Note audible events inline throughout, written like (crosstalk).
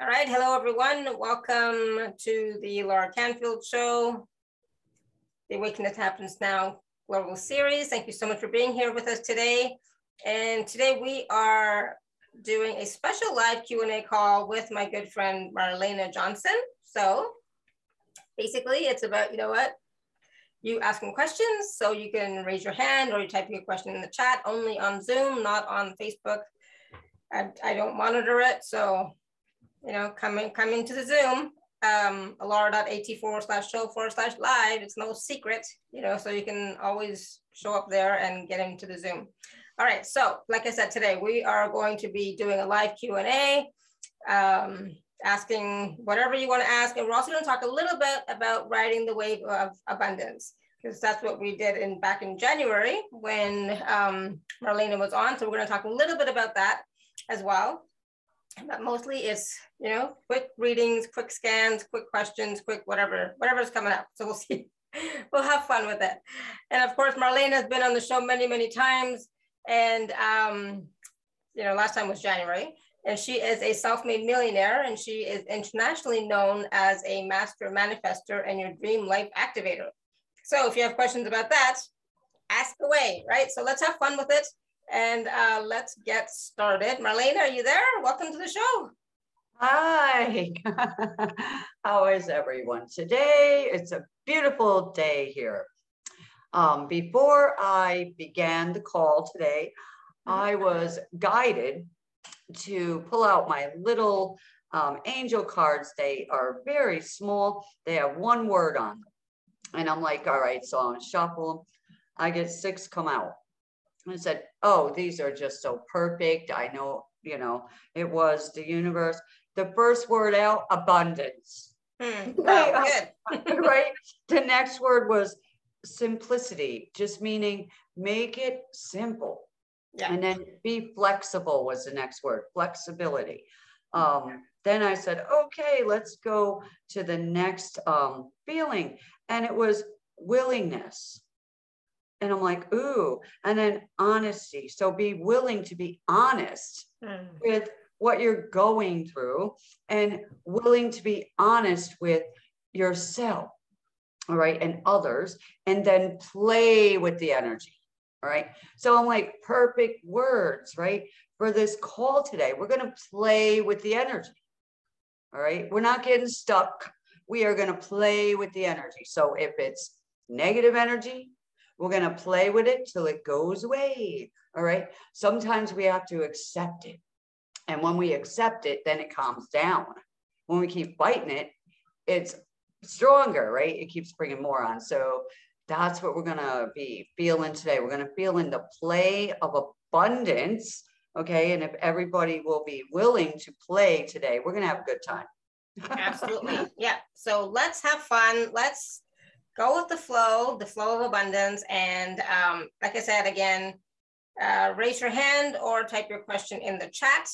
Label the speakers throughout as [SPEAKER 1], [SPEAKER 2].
[SPEAKER 1] All right, hello everyone. Welcome to the Alara Canfield Show, the Awakening That Happens Now Global Series. Thank you so much for being here with us today. And today we are doing a special live Q&A call with my good friend Marlenea Johnson. So basically it's about, you know what, you asking questions. So you can raise your hand or you type your question in the chat only on Zoom, not on Facebook. I, I don't monitor it. So you know, come in, come into the Zoom, um, alara.at forward slash show forward slash live. It's no secret, you know, so you can always show up there and get into the Zoom. All right, so like I said today, we are going to be doing a live Q&A, um, asking whatever you want to ask. And we're also going to talk a little bit about riding the wave of abundance because that's what we did in back in January when um, Marlenea was on. So we're going to talk a little bit about that as well. But mostly it's you know quick readings quick scans quick questions quick whatever whatever's coming up. So we'll (laughs) see. We'll have fun with it. And of course marlene has been on the show many many times. And um you know last time was january. And she is a self-made millionaire. And she is internationally known as a master manifestor and your dream life activator. So if you have questions about that ask away right? So let's have fun with it and uh, let's get started. Marlene, are you there? Welcome to the show.
[SPEAKER 2] Hi, (laughs) how is everyone? Today, it's a beautiful day here. Um, before I began the call today, I was guided to pull out my little um, angel cards. They are very small. They have one word on them. And I'm like, all right, so I'm shuffle. I get six come out. I said, oh, these are just so perfect. I know, you know, it was the universe. The first word out, abundance.
[SPEAKER 1] Hmm. (laughs) right, (laughs)
[SPEAKER 2] right. The next word was simplicity, just meaning make it simple. Yeah. And then be flexible was the next word, flexibility. Um, then I said, okay, let's go to the next um, feeling. And it was willingness. And I'm like, ooh, and then honesty. So be willing to be honest mm. with what you're going through and willing to be honest with yourself, all right, and others, and then play with the energy, all right. So I'm like, perfect words, right, for this call today. We're going to play with the energy, all right. We're not getting stuck. We are going to play with the energy. So if it's negative energy, we're going to play with it till it goes away. All right. Sometimes we have to accept it. And when we accept it, then it calms down. When we keep fighting it, it's stronger, right? It keeps bringing more on. So that's what we're going to be feeling today. We're going to feel in the play of abundance. Okay. And if everybody will be willing to play today, we're going to have a good time. (laughs)
[SPEAKER 1] Absolutely. Yeah. So let's have fun. Let's go with the flow, the flow of abundance. And um, like I said, again, uh, raise your hand or type your question in the chat.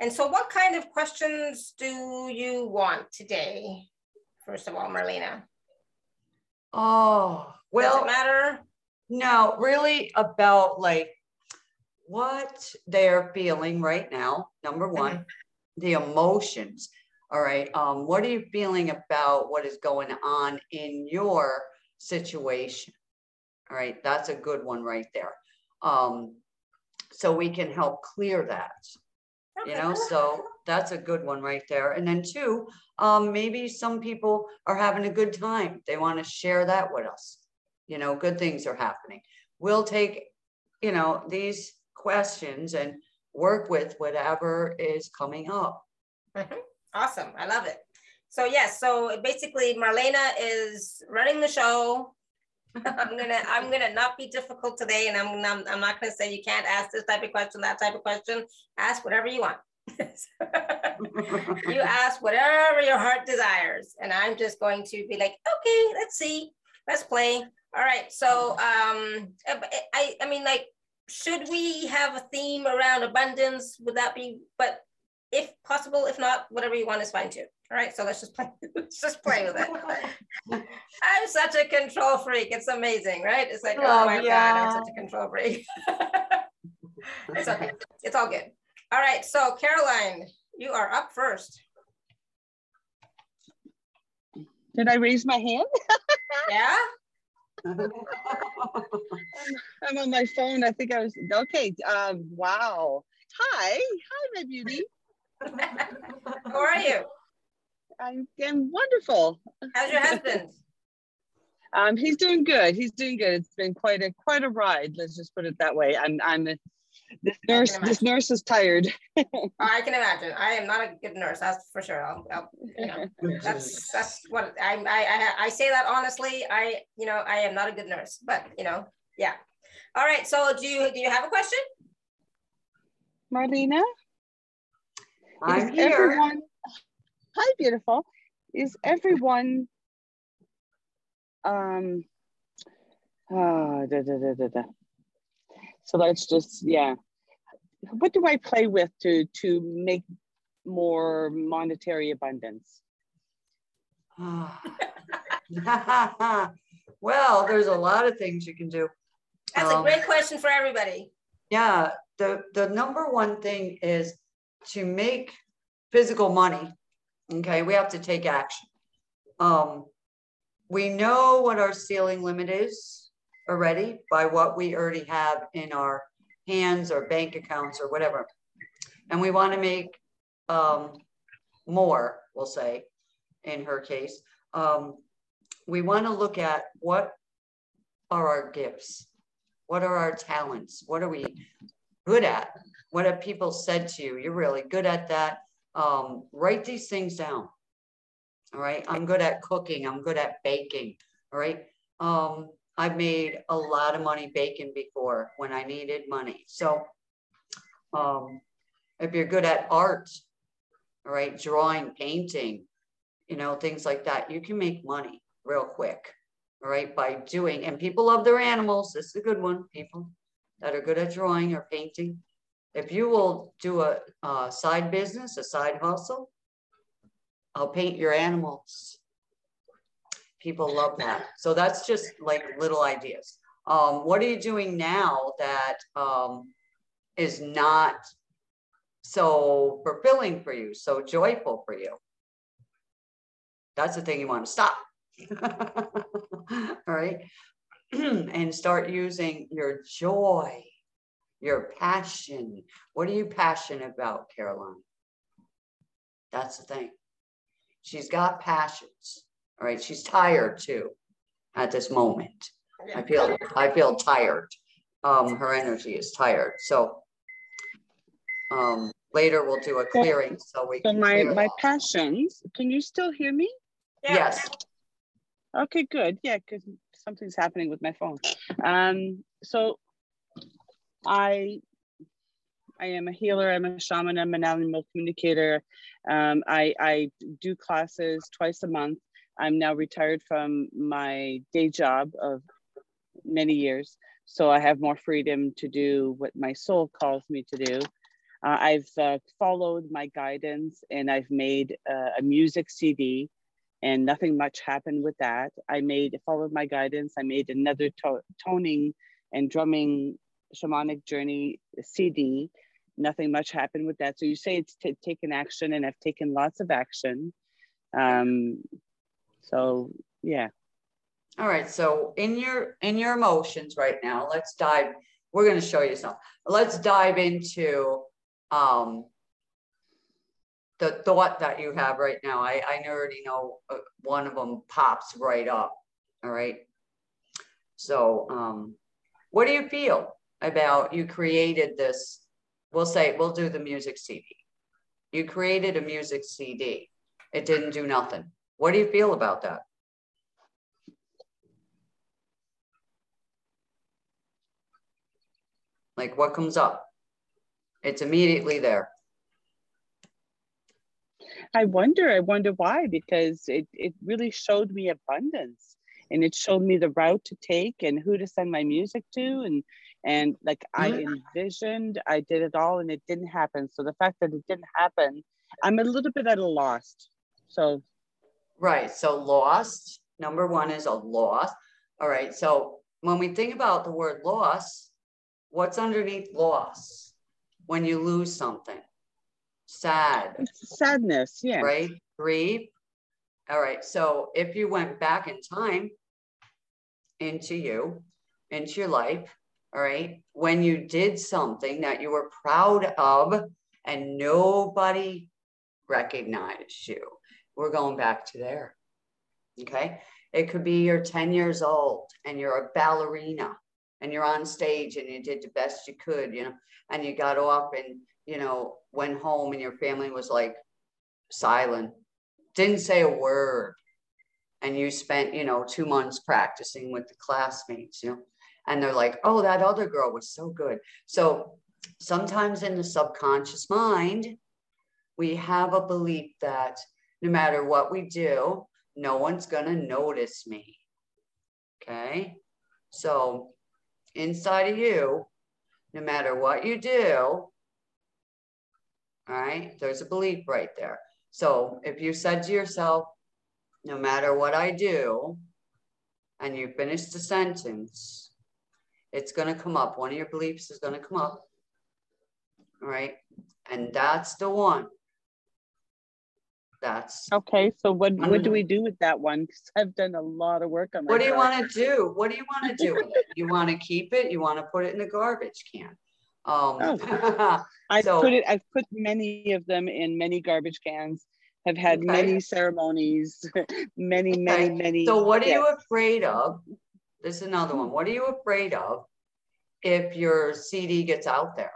[SPEAKER 1] And so what kind of questions do you want today? First of all, Marlenea.
[SPEAKER 2] Oh, well.
[SPEAKER 1] Does it matter?
[SPEAKER 2] No, really about like what they're feeling right now, number one, mm-hmm. the emotions. All right. Um, what are you feeling about what is going on in your situation? All right. That's a good one right there. Um, so we can help clear that. You know, so that's a good one right there. And then two, um, maybe some people are having a good time. They want to share that with us. You know, good things are happening. We'll take, you know, these questions and work with whatever is coming up.
[SPEAKER 1] Mm-hmm. Awesome. I love it. So yes, so basically Marlenea is running the show. (laughs) I'm gonna I'm gonna not be difficult today, and I'm I'm, I'm not gonna say you can't ask this type of question, that type of question. Ask whatever you want. (laughs) you ask whatever your heart desires, and I'm just going to be like, okay, let's see, let's play. All right. So um, I I mean like, should we have a theme around abundance? Would that be? But if possible. If not, whatever you want is fine too. All right, so let's just play. (laughs) let's just play with it. (laughs) I'm such a control freak. It's amazing, right? It's like, oh, oh my yeah. god, I'm such a control freak. (laughs) it's okay. It's all good. All right, so Caroline, You are up first.
[SPEAKER 3] Did I raise my hand?
[SPEAKER 1] yeah.
[SPEAKER 3] I'm, I'm on my phone. I think I was okay. Um, wow. Hi, hi, my beauty.
[SPEAKER 1] How are you?
[SPEAKER 3] I'm, I'm wonderful.
[SPEAKER 1] How's your husband?
[SPEAKER 3] Um, he's doing good. He's doing good. It's been quite a quite a ride. Let's just put it that way. I'm I'm a, this nurse. This nurse is tired. (laughs)
[SPEAKER 1] I can imagine. I am not a good nurse. That's for sure. I'll, I'll, you know, that's that's what I, I I say that honestly. I you know I am not a good nurse, but you know yeah. All right. So do you do you have a question?
[SPEAKER 3] Marlenea?
[SPEAKER 2] I'm here. Everyone,
[SPEAKER 3] hi, beautiful. Is everyone um uh, da, da, da, da, da. so let's just yeah what do i play with to to make more monetary abundance (sighs)
[SPEAKER 2] well there's a lot of things you can do
[SPEAKER 1] that's um, a great question for everybody
[SPEAKER 2] yeah the the number one thing is to make physical money okay? We have to take action. Um we know what our ceiling limit is already by what we already have in our hands or bank accounts or whatever. And we want to make um more we'll say in her case. Um we want to look at what are our gifts? What are our talents? What are we good at? What have people said to you? You're really good at that. Um, write these things down. All right. I'm good at cooking. I'm good at baking. All right. Um, I've made a lot of money baking before when I needed money. So um, if you're good at art, all right, drawing, painting, you know, things like that, you can make money real quick. All right, by doing, and people love their animals. This is a good one, people that are good at drawing or painting. If you will do a, a side business, a side hustle, I'll paint your animals. People love that. So that's just like little ideas. Um, what are you doing now that um, is not so fulfilling for you, so joyful for you? That's the thing you want to stop. (laughs) All right. (clears throat) and start using your joy, your passion. What are you passionate about, Caroline? That's the thing. She's got passions. All right. She's tired too at this moment. I feel I feel tired. Um, her energy is tired. So um, later we'll do a clearing so we
[SPEAKER 3] so my my passions. Can you still hear me?
[SPEAKER 2] Yeah. Yes.
[SPEAKER 3] Okay, good. Yeah, because something's happening with my phone. Um, so I I am a healer, I'm a shaman, I'm an animal communicator. Um, I, I do classes twice a month. I'm now retired from my day job of many years. So I have more freedom to do what my soul calls me to do. Uh, I've uh, followed my guidance and I've made uh, a music CD and nothing much happened with that. I made, followed my guidance. I made another to toning and drumming shamanic journey CD. Nothing much happened with that. So you say it's taken action and I've taken lots of action. Um, so yeah.
[SPEAKER 2] All right. So in your, in your emotions right now, let's dive, we're going to show you something. Let's dive into um, the thought that you have right now. I, I already know uh, one of them pops right up. All right. So, um, what do you feel about you created this? We'll say, we'll do the music CD. You created a music CD. It didn't do nothing. What do you feel about that? Like what comes up? It's immediately there.
[SPEAKER 3] I wonder, I wonder why, because it, it really showed me abundance and it showed me the route to take and who to send my music to. And, and like I envisioned, I did it all and it didn't happen. So the fact that it didn't happen, I'm a little bit at a loss. So.
[SPEAKER 2] Right. So lost, number one is a loss. All right. So when we think about the word loss, what's underneath loss when you lose something? sad.
[SPEAKER 3] It's sadness, yeah.
[SPEAKER 2] Right? Grief. All right. So if you went back in time into you, into your life, all right, when you did something that you were proud of and nobody recognized you, we're going back to there. Okay. It could be you're 10 years old and you're a ballerina and you're on stage and you did the best you could, you know, and you got off and, you know, went home and your family was like silent, didn't say a word. And you spent, you know, two months practicing with the classmates, you know, and they're like, oh, that other girl was so good. So sometimes in the subconscious mind, we have a belief that no matter what we do, no one's going to notice me. Okay. So inside of you, no matter what you do, all right, there's a belief right there. So if you said to yourself, no matter what I do, and you finish the sentence, it's going to come up. One of your beliefs is going to come up. All right. And that's the one that's
[SPEAKER 3] okay. So what what do we do with that one? (laughs) Because I've done a lot of work on.
[SPEAKER 2] What do you want to do? What do you want to do with it? You want to keep it? You want to put it in the garbage can? Um,
[SPEAKER 3] oh. (laughs) I so, put it. I've put many of them in many garbage cans. Have had okay. many ceremonies, (laughs) many, okay. many, many.
[SPEAKER 2] So what are you afraid of? There's another one. What are you afraid of if your CD gets out there?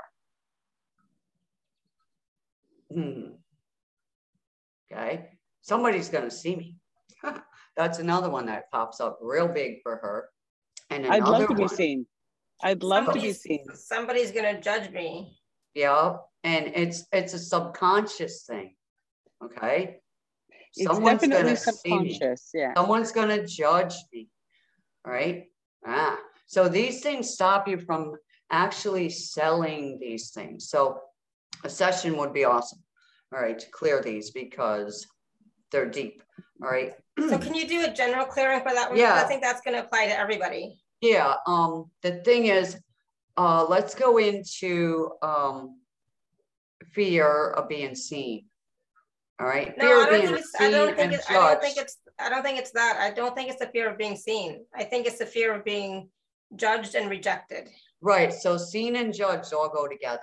[SPEAKER 2] Hmm. Okay. Somebody's going to see me. (laughs) That's another one that pops up real big for her.
[SPEAKER 3] And I'd love to one, be seen. I'd love to be seen.
[SPEAKER 1] Somebody's going to judge me.
[SPEAKER 2] Yeah. And it's it's a subconscious thing. Okay.
[SPEAKER 3] It's Someone's definitely subconscious. Yeah.
[SPEAKER 2] Someone's going to judge me. All right. Ah. So these things stop you from actually selling these things. So a session would be awesome all right, to clear these because they're deep. All right.
[SPEAKER 1] So can you do a general clearing for that one?
[SPEAKER 2] Yeah.
[SPEAKER 1] I think that's going to apply to everybody.
[SPEAKER 2] Yeah. Um, the thing is, uh, let's go into um, fear of being seen. All right.
[SPEAKER 1] No, fear I don't, think it's, I don't think it's, I don't think it's, I don't think it's that. I don't think it's the fear of being seen. I think it's the fear of being judged and rejected.
[SPEAKER 2] Right. So seen and judged all go together.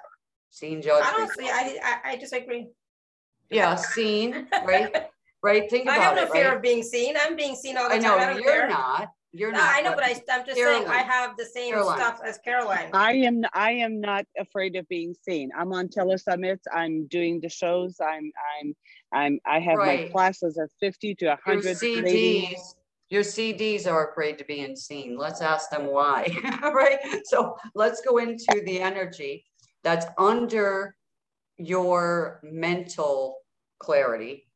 [SPEAKER 2] Seen, judged.
[SPEAKER 1] I don't see, I, I, I disagree.
[SPEAKER 2] Yeah, seen, right? right. Think (laughs) about it. I have
[SPEAKER 1] no
[SPEAKER 2] it,
[SPEAKER 1] fear
[SPEAKER 2] right?
[SPEAKER 1] of being seen. I'm being seen all the
[SPEAKER 2] I
[SPEAKER 1] know,
[SPEAKER 2] time. I you're care. not. You're no, not.
[SPEAKER 1] I know, but I, am just Caroline. saying I have the same Caroline. stuff as Caroline.
[SPEAKER 3] I am. I am not afraid of being seen. I'm on telesummits. I'm doing the shows. I'm. I'm. I'm. I have right. my classes of 50 to 100 your CDs, ladies.
[SPEAKER 2] Your CDs are afraid to be seen. Let's ask them why. (laughs) right. So let's go into the energy that's under your mental clarity.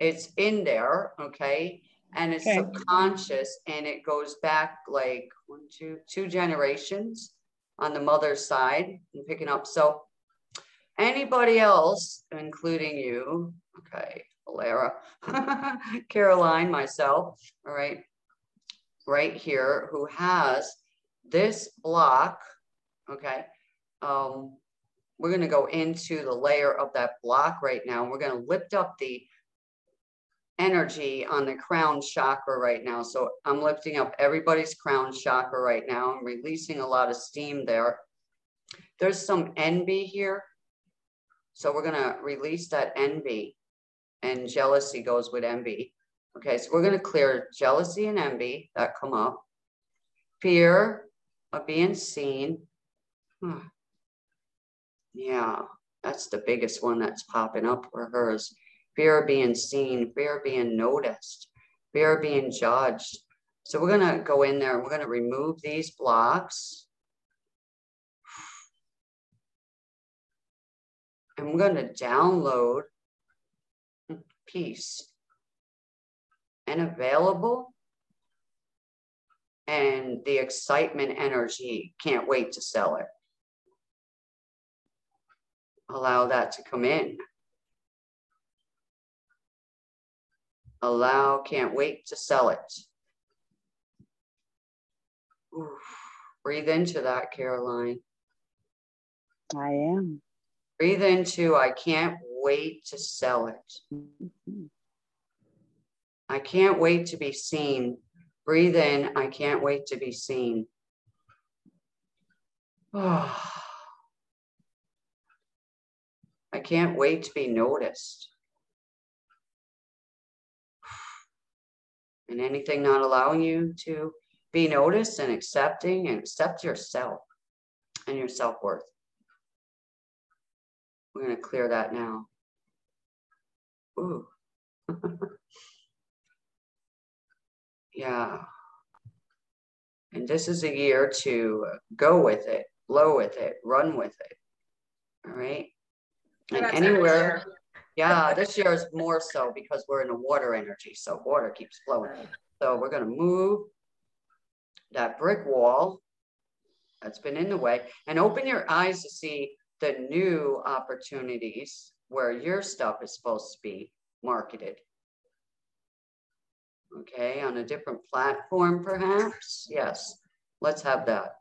[SPEAKER 2] It's in there, okay? And it's okay. subconscious and it goes back like one, two, two generations on the mother's side and picking up. So anybody else, including you, okay, Alara, (laughs) Caroline, myself, all right, right here, who has this block, okay, um, we're going to go into the layer of that block right now. We're going to lift up the energy on the crown chakra right now. So I'm lifting up everybody's crown chakra right now. I'm releasing a lot of steam there. There's some envy here. So we're going to release that envy and jealousy goes with envy. Okay, so we're going to clear jealousy and envy that come up. Fear of being seen. Hmm. Yeah, that's the biggest one that's popping up for hers. Fear of being seen, fear of being noticed, fear of being judged. So we're going to go in there and we're going to remove these blocks. And we're going to download peace and available and the excitement energy. Can't wait to sell it allow that to come in. Allow, can't wait to sell it. Oof. Breathe into that, Caroline.
[SPEAKER 3] I am.
[SPEAKER 2] Breathe into, I can't wait to sell it. Mm-hmm. I can't wait to be seen. Breathe in, I can't wait to be seen. Oh. (sighs) I can't wait to be noticed. (sighs) And anything not allowing you to be noticed and accepting and accept yourself and your self worth. We're going to clear that now. Ooh. (laughs) yeah. And this is a year to go with it, blow with it, run with it. All right. And anywhere, yeah, this year is more so because we're in a water energy. So water keeps flowing. So we're going to move that brick wall that's been in the way and open your eyes to see the new opportunities where your stuff is supposed to be marketed. Okay, on a different platform, perhaps. Yes, let's have that.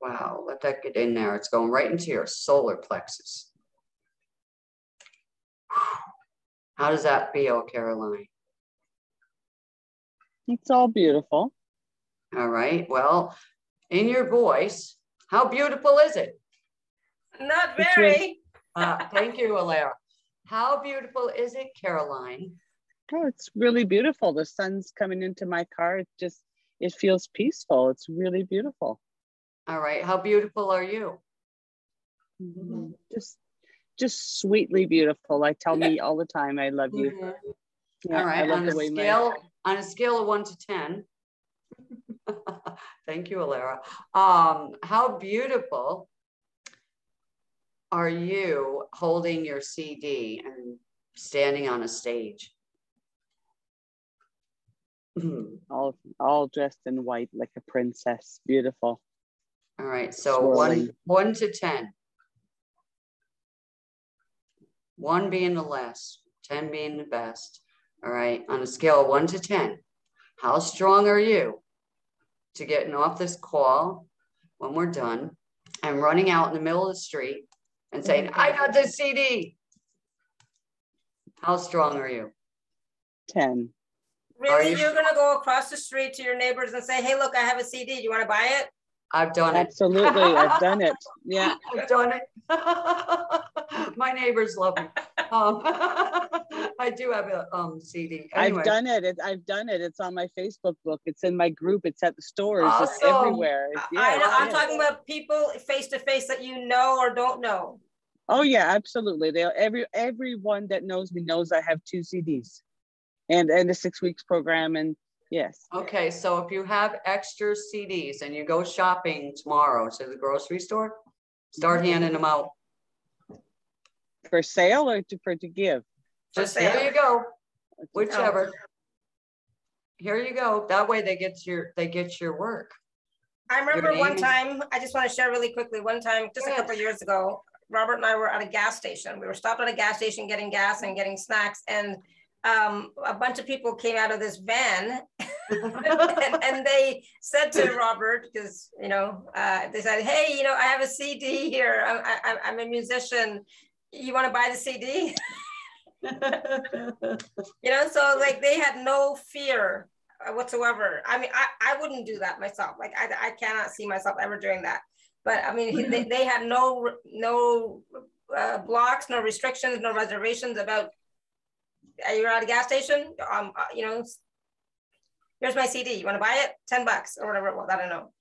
[SPEAKER 2] Wow, let that get in there. It's going right into your solar plexus. How does that feel, Caroline?
[SPEAKER 3] It's all beautiful.
[SPEAKER 2] All right. Well, in your voice, how beautiful is it?
[SPEAKER 1] Not very.
[SPEAKER 2] uh, thank you, Alara. How beautiful is it, Caroline?
[SPEAKER 3] Oh, it's really beautiful. The sun's coming into my car. It just, it feels peaceful. It's really beautiful.
[SPEAKER 2] All right. How beautiful are you?
[SPEAKER 3] Mm-hmm. Just, just sweetly beautiful. I tell me all the time, I love you. Mm-hmm.
[SPEAKER 2] Yeah, all right. On a scale, my... on a scale of one to 10, (laughs) Thank you, Alara. Um, how beautiful are you holding your CD and standing on a stage? (clears throat)
[SPEAKER 3] all, all dressed in white like a princess. Beautiful.
[SPEAKER 2] All right. So one, one to 10. One being the less, 10 being the best. All right. On a scale of one to 10, how strong are you? To getting off this call when we're done and running out in the middle of the street and mm-hmm. saying, I got this CD. How strong are you?
[SPEAKER 3] 10.
[SPEAKER 1] Really? You- You're going to go across the street to your neighbors and say, hey, look, I have a CD. Do you want to buy it?
[SPEAKER 2] I've done
[SPEAKER 3] it. Absolutely. I've done it. (laughs) Yeah.
[SPEAKER 2] I've done it. (laughs) My neighbors love me. Um, (laughs) I do have a um, CD.
[SPEAKER 3] Anyway. I've done it. it. I've done it. It's on my Facebook book. It's in my group. It's at the stores. Awesome. It's everywhere.
[SPEAKER 1] Yeah, I, am talking about people face to face that you know or don't know.
[SPEAKER 3] Oh yeah, absolutely. They every everyone that knows me knows I have two CDs, and and the six weeks program and Yes.
[SPEAKER 2] Okay, so if you have extra CDs and you go shopping tomorrow to the grocery store, start mm-hmm. handing them out.
[SPEAKER 3] For sale or to, for to give?
[SPEAKER 2] Just here you go, whichever. Here you go. That way they get your they get your work.
[SPEAKER 1] I remember one time, I just want to share really quickly. One time, just a couple years ago, Robert and I were at a gas station. We were stopped at a gas station getting gas and getting snacks. And um, a bunch of people came out of this van (laughs) and, and, they said to Robert, because, you know, uh, they said, hey, you know, I have a CD here. I'm, I, I'm a musician. You want to buy the CD? you know, so like they had no fear whatsoever. I mean, I, I wouldn't do that myself. Like I, I cannot see myself ever doing that. But I mean, they, they had no, no uh, blocks, no restrictions, no reservations about you're at a gas station, um, uh, you know, here's my CD. You want to buy it? 10 bucks or whatever it was. I don't know.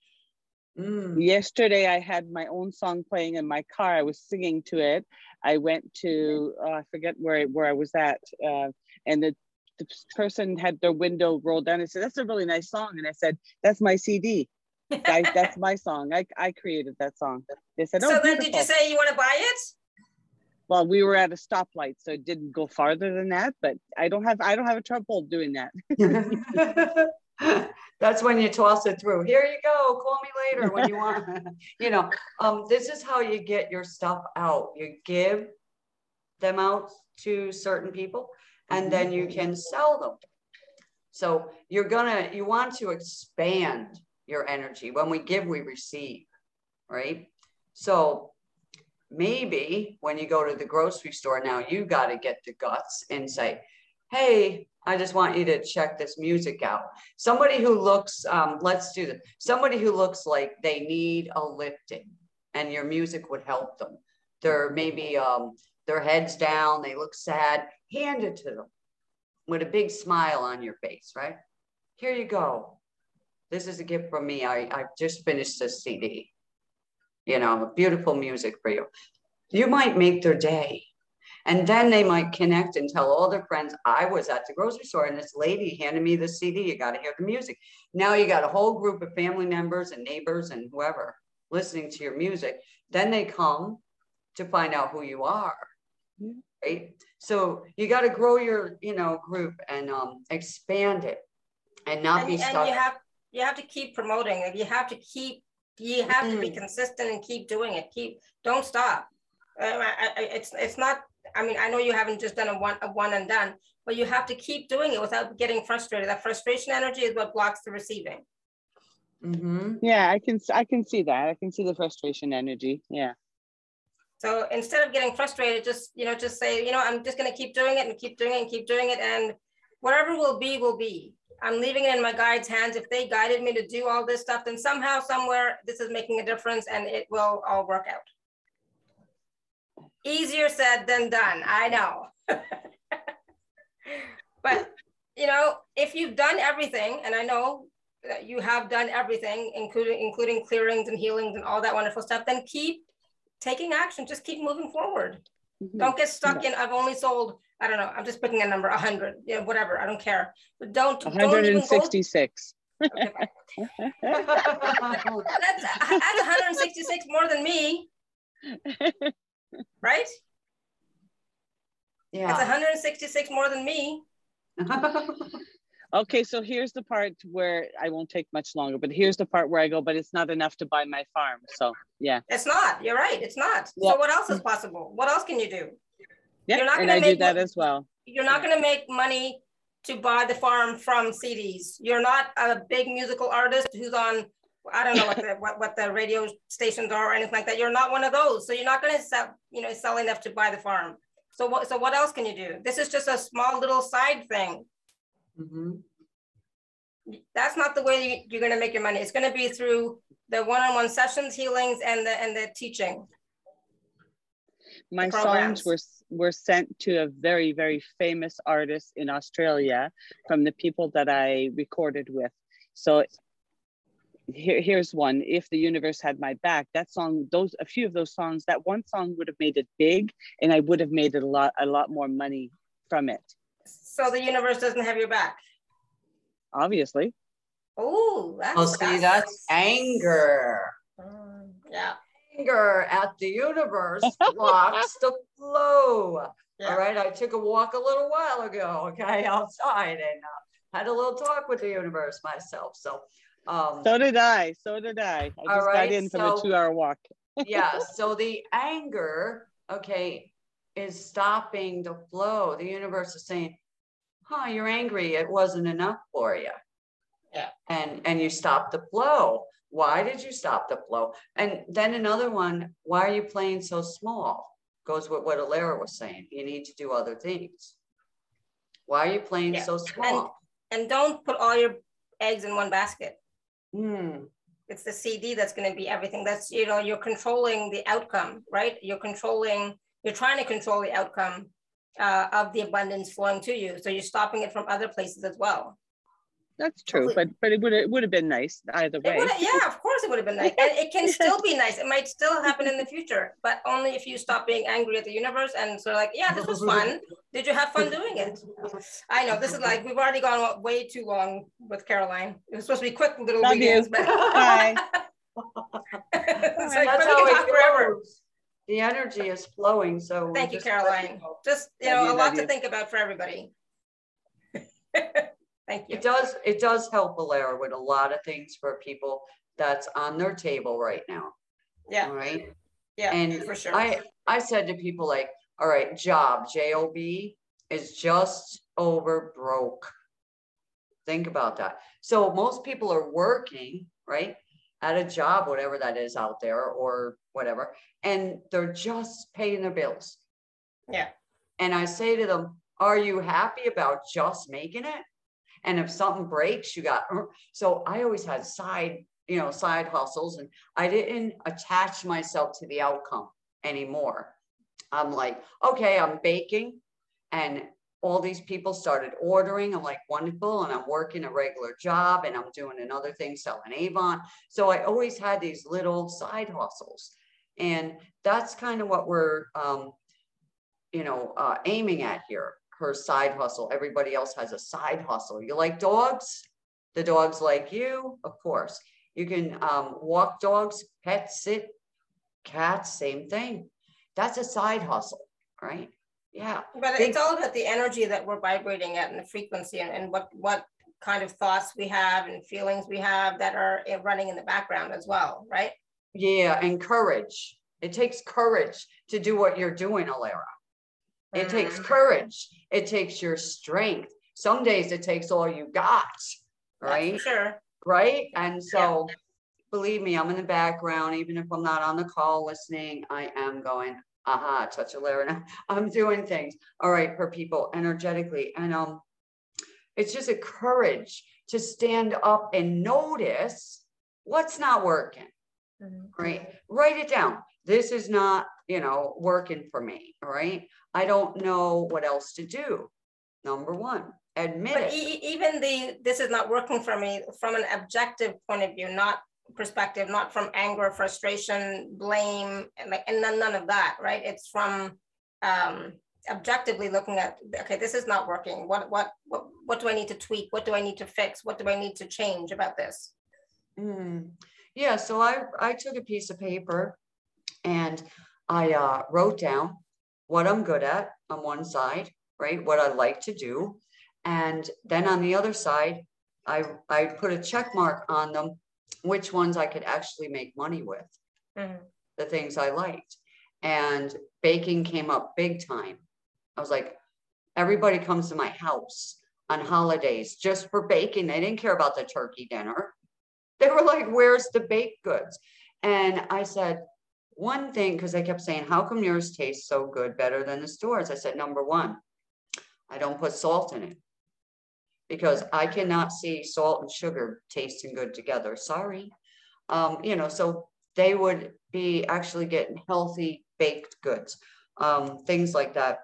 [SPEAKER 3] Mm. Yesterday, I had my own song playing in my car. I was singing to it. I went to, uh, I forget where, where I was at. Uh, and the, the person had their window rolled down and said, That's a really nice song. And I said, That's my CD. I, (laughs) that's my song. I, I created that song.
[SPEAKER 1] They said, oh, So then beautiful. did you say you want to buy it?
[SPEAKER 3] Well we were at a stoplight so it didn't go farther than that but i don't have i don't have a trouble doing
[SPEAKER 2] that. (laughs) (laughs) That's when you toss it through. Here you go call me later when you want (laughs) you know um, this is how you get your stuff out. You give them out to certain people and then you can sell them. So you're gonna you want to expand your energy. When we give, we receive, right? So maybe when you go to the grocery store now, you got to get the guts and say, hey, I just want you to check this music out. Somebody who looks, um, let's do this. Somebody who looks like they need a lifting and your music would help them. They're maybe um, their heads down, they look sad. Hand it to them with a big smile on your face, right? Here you go. This is a gift from me. I, I just finished this CD. You know, beautiful music for you. You might make their day. And then they might connect and tell all their friends, I was at the grocery store and this lady handed me the CD. You got to hear the music. Now you got a whole group of family members and neighbors and whoever listening to your music. Then they come to find out who you are. Right. So you got to grow your, you know, group and um, expand it and not
[SPEAKER 1] and,
[SPEAKER 2] be
[SPEAKER 1] stuck. And you have you have to keep promoting. And you have to keep you have mm. to be mm. consistent and keep doing it. Keep don't stop. I, I, it's it's not I mean, I know you haven't just done a one, a one and done, but you have to keep doing it without getting frustrated. That frustration energy is what blocks the receiving.
[SPEAKER 3] Mm-hmm. Yeah, I can, I can see that. I can see the frustration energy. Yeah.
[SPEAKER 1] So instead of getting frustrated, just, you know, just say, you know, I'm just going to keep doing it and keep doing it and keep doing it. And whatever will be, will be. I'm leaving it in my guide's hands. If they guided me to do all this stuff, then somehow, somewhere, this is making a difference and it will all work out. Easier said than done, I know. (laughs) but, you know, if you've done everything, and I know that you have done everything, including including clearings and healings and all that wonderful stuff, then keep taking action. Just keep moving forward. Mm-hmm. Don't get stuck in, I've only sold, I don't know, I'm just picking a number, 100, you know, whatever, I don't care. But don't,
[SPEAKER 3] 166.
[SPEAKER 1] Don't okay, (laughs) that's, that's 166 more than me (laughs) right? Yeah. It's 166 more than me. (laughs)
[SPEAKER 3] okay, so here's the part where I won't take much longer, but here's the part where I go, but it's not enough to buy my farm. So yeah.
[SPEAKER 1] It's not. You're right. It's not. So what else is possible? What else can you do?
[SPEAKER 3] Yeah, you're not and I do that as well.
[SPEAKER 1] You're not going to make money to buy the farm from CDs. You're not a big musical artist who's on I don't know what the (laughs) what, what the radio stations are or anything like that. You're not one of those. So you're not going to sell, you know, sell enough to buy the farm. So what so what else can you do? This is just a small little side thing. Mm-hmm. That's not the way you're going to make your money. It's going to be through the one-on-one sessions, healings, and the and the teaching.
[SPEAKER 3] My the songs were were sent to a very very famous artist in Australia from the people that I recorded with. So here, here's one if the universe had my back. That song those a few of those songs that one song would have made it big and i would have made it a lot a lot more money from it.
[SPEAKER 1] So the universe doesn't have your back.
[SPEAKER 3] Obviously.
[SPEAKER 1] Oh
[SPEAKER 2] oh see that's anger.
[SPEAKER 1] Mm, yeah
[SPEAKER 2] anger at the universe (laughs) blocks the flow yeah. all right i took a walk a little while ago okay (laughs) outside and uh, had a little talk with the universe myself so
[SPEAKER 3] um, so did I. So did I. I just right, got in from so, a two hour walk. (laughs)
[SPEAKER 2] yeah. So the anger, okay, is stopping the flow. The universe is saying, huh, you're angry. It wasn't enough for you.
[SPEAKER 1] Yeah.
[SPEAKER 2] And and you stop the flow. Why did you stop the flow? And then another one, why are you playing so small? Goes with what Alara was saying. You need to do other things. Why are you playing yeah. so small?
[SPEAKER 1] And, and don't put all your eggs in one basket.
[SPEAKER 2] Mm.
[SPEAKER 1] It's the CD that's going to be everything. That's, you know, you're controlling the outcome, right? You're controlling, you're trying to control the outcome uh, of the abundance flowing to you. So you're stopping it from other places as well.
[SPEAKER 3] That's true, Hopefully. but but it would it would have been nice either way.
[SPEAKER 1] Yeah, of course it would have been nice, and it can still be nice. It might still happen in the future, but only if you stop being angry at the universe and sort of like, yeah, this was fun. Did you have fun doing it? I know this is like we've already gone way too long with Caroline. It was supposed to be quick little Love readings, but bye. (laughs)
[SPEAKER 2] it's like, That's how it forever. The energy is flowing. So
[SPEAKER 1] thank you, Caroline. Just you know, a lot to think about for everybody. (laughs) Thank you.
[SPEAKER 2] It does, it does help Alara with a lot of things for people that's on their table right now.
[SPEAKER 1] Yeah.
[SPEAKER 2] All right.
[SPEAKER 1] Yeah,
[SPEAKER 2] and
[SPEAKER 1] for sure.
[SPEAKER 2] I, I said to people like, all right, job, J-O-B is just over broke. Think about that. So most people are working, right? At a job, whatever that is out there or whatever, and they're just paying their bills.
[SPEAKER 1] Yeah.
[SPEAKER 2] And I say to them, Are you happy about just making it? And if something breaks, you got so I always had side, you know, side hustles and I didn't attach myself to the outcome anymore. I'm like, okay, I'm baking and all these people started ordering. I'm like, wonderful. And I'm working a regular job and I'm doing another thing selling Avon. So I always had these little side hustles. And that's kind of what we're, um, you know, uh, aiming at here. Her side hustle. Everybody else has a side hustle. You like dogs? The dogs like you, of course. You can um, walk dogs, pet sit, cats, same thing. That's a side hustle, right? Yeah.
[SPEAKER 1] But it's all about the energy that we're vibrating at and the frequency and, and what what kind of thoughts we have and feelings we have that are running in the background as well, right?
[SPEAKER 2] Yeah, and courage. It takes courage to do what you're doing, Alara. It mm-hmm. takes courage. It takes your strength. Some days it takes all you got, right?
[SPEAKER 1] sure.
[SPEAKER 2] Right. And so yeah. believe me, I'm in the background, even if I'm not on the call listening, I am going, aha, touch a layer now. I'm doing things. All right, for people energetically. And um, it's just a courage to stand up and notice what's not working. Mm-hmm. Right. Write it down. This is not, you know, working for me. All right. I don't know what else to do. Number one, admit but
[SPEAKER 1] it. even the this is not working for me from an objective point of view, not perspective, not from anger, frustration, blame, and like and none, none of that, right? It's from um, objectively looking at okay, this is not working. What what what what do I need to tweak? What do I need to fix? What do I need to change about this?
[SPEAKER 2] Mm. Yeah, so I I took a piece of paper and I uh, wrote down what I'm good at on one side, right? What I like to do, and then on the other side, I I put a check mark on them which ones I could actually make money with, mm-hmm. the things I liked. And baking came up big time. I was like, everybody comes to my house on holidays just for baking. They didn't care about the turkey dinner. (laughs) They were like, where's the baked goods? And I said, one thing, because they kept saying, how come yours tastes so good, better than the stores? I said, number one, I don't put salt in it because I cannot see salt and sugar tasting good together. Sorry. Um, you know, so they would be actually getting healthy baked goods, um, things like that.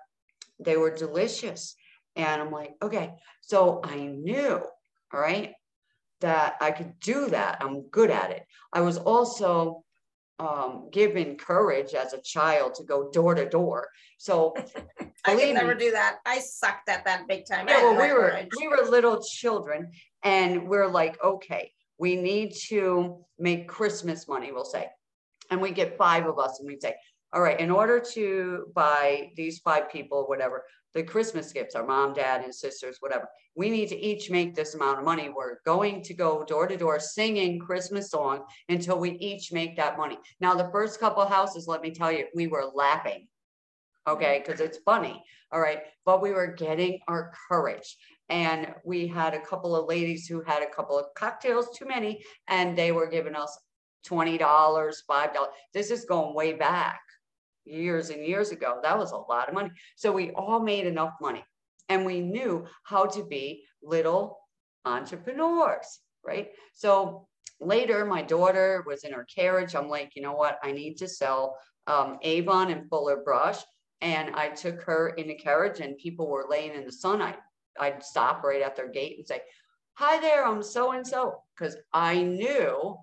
[SPEAKER 2] They were delicious. And I'm like, okay, so I knew, all right, that I could do that. I'm good at it. I was also um, given courage as a child to go door to door. So (laughs)
[SPEAKER 1] I could never me, do that. I sucked at that big time.
[SPEAKER 2] Yeah, well, we were courage. we were little children, and we're like, okay, we need to make Christmas money. We'll say, and we get five of us, and we say, all right, in order to buy these five people, whatever, the Christmas gifts, our mom, dad, and sisters, whatever. We need to each make this amount of money. We're going to go door to door singing Christmas song until we each make that money. Now, the first couple houses, let me tell you, we were laughing. Okay, mm. because it's funny. All right. But we were getting our courage. And we had a couple of ladies who had a couple of cocktails, too many, and they were giving us $20, $5. This is going way back years and years ago. That was a lot of money. So we all made enough money and we knew how to be little entrepreneurs, right? So later, my daughter was in her carriage. I'm like, you know what? I need to sell um, Avon and Fuller Brush. And I took her in the carriage and people were laying in the sun. I, I'd stop right at their gate and say, hi there, I'm so and so. Because I knew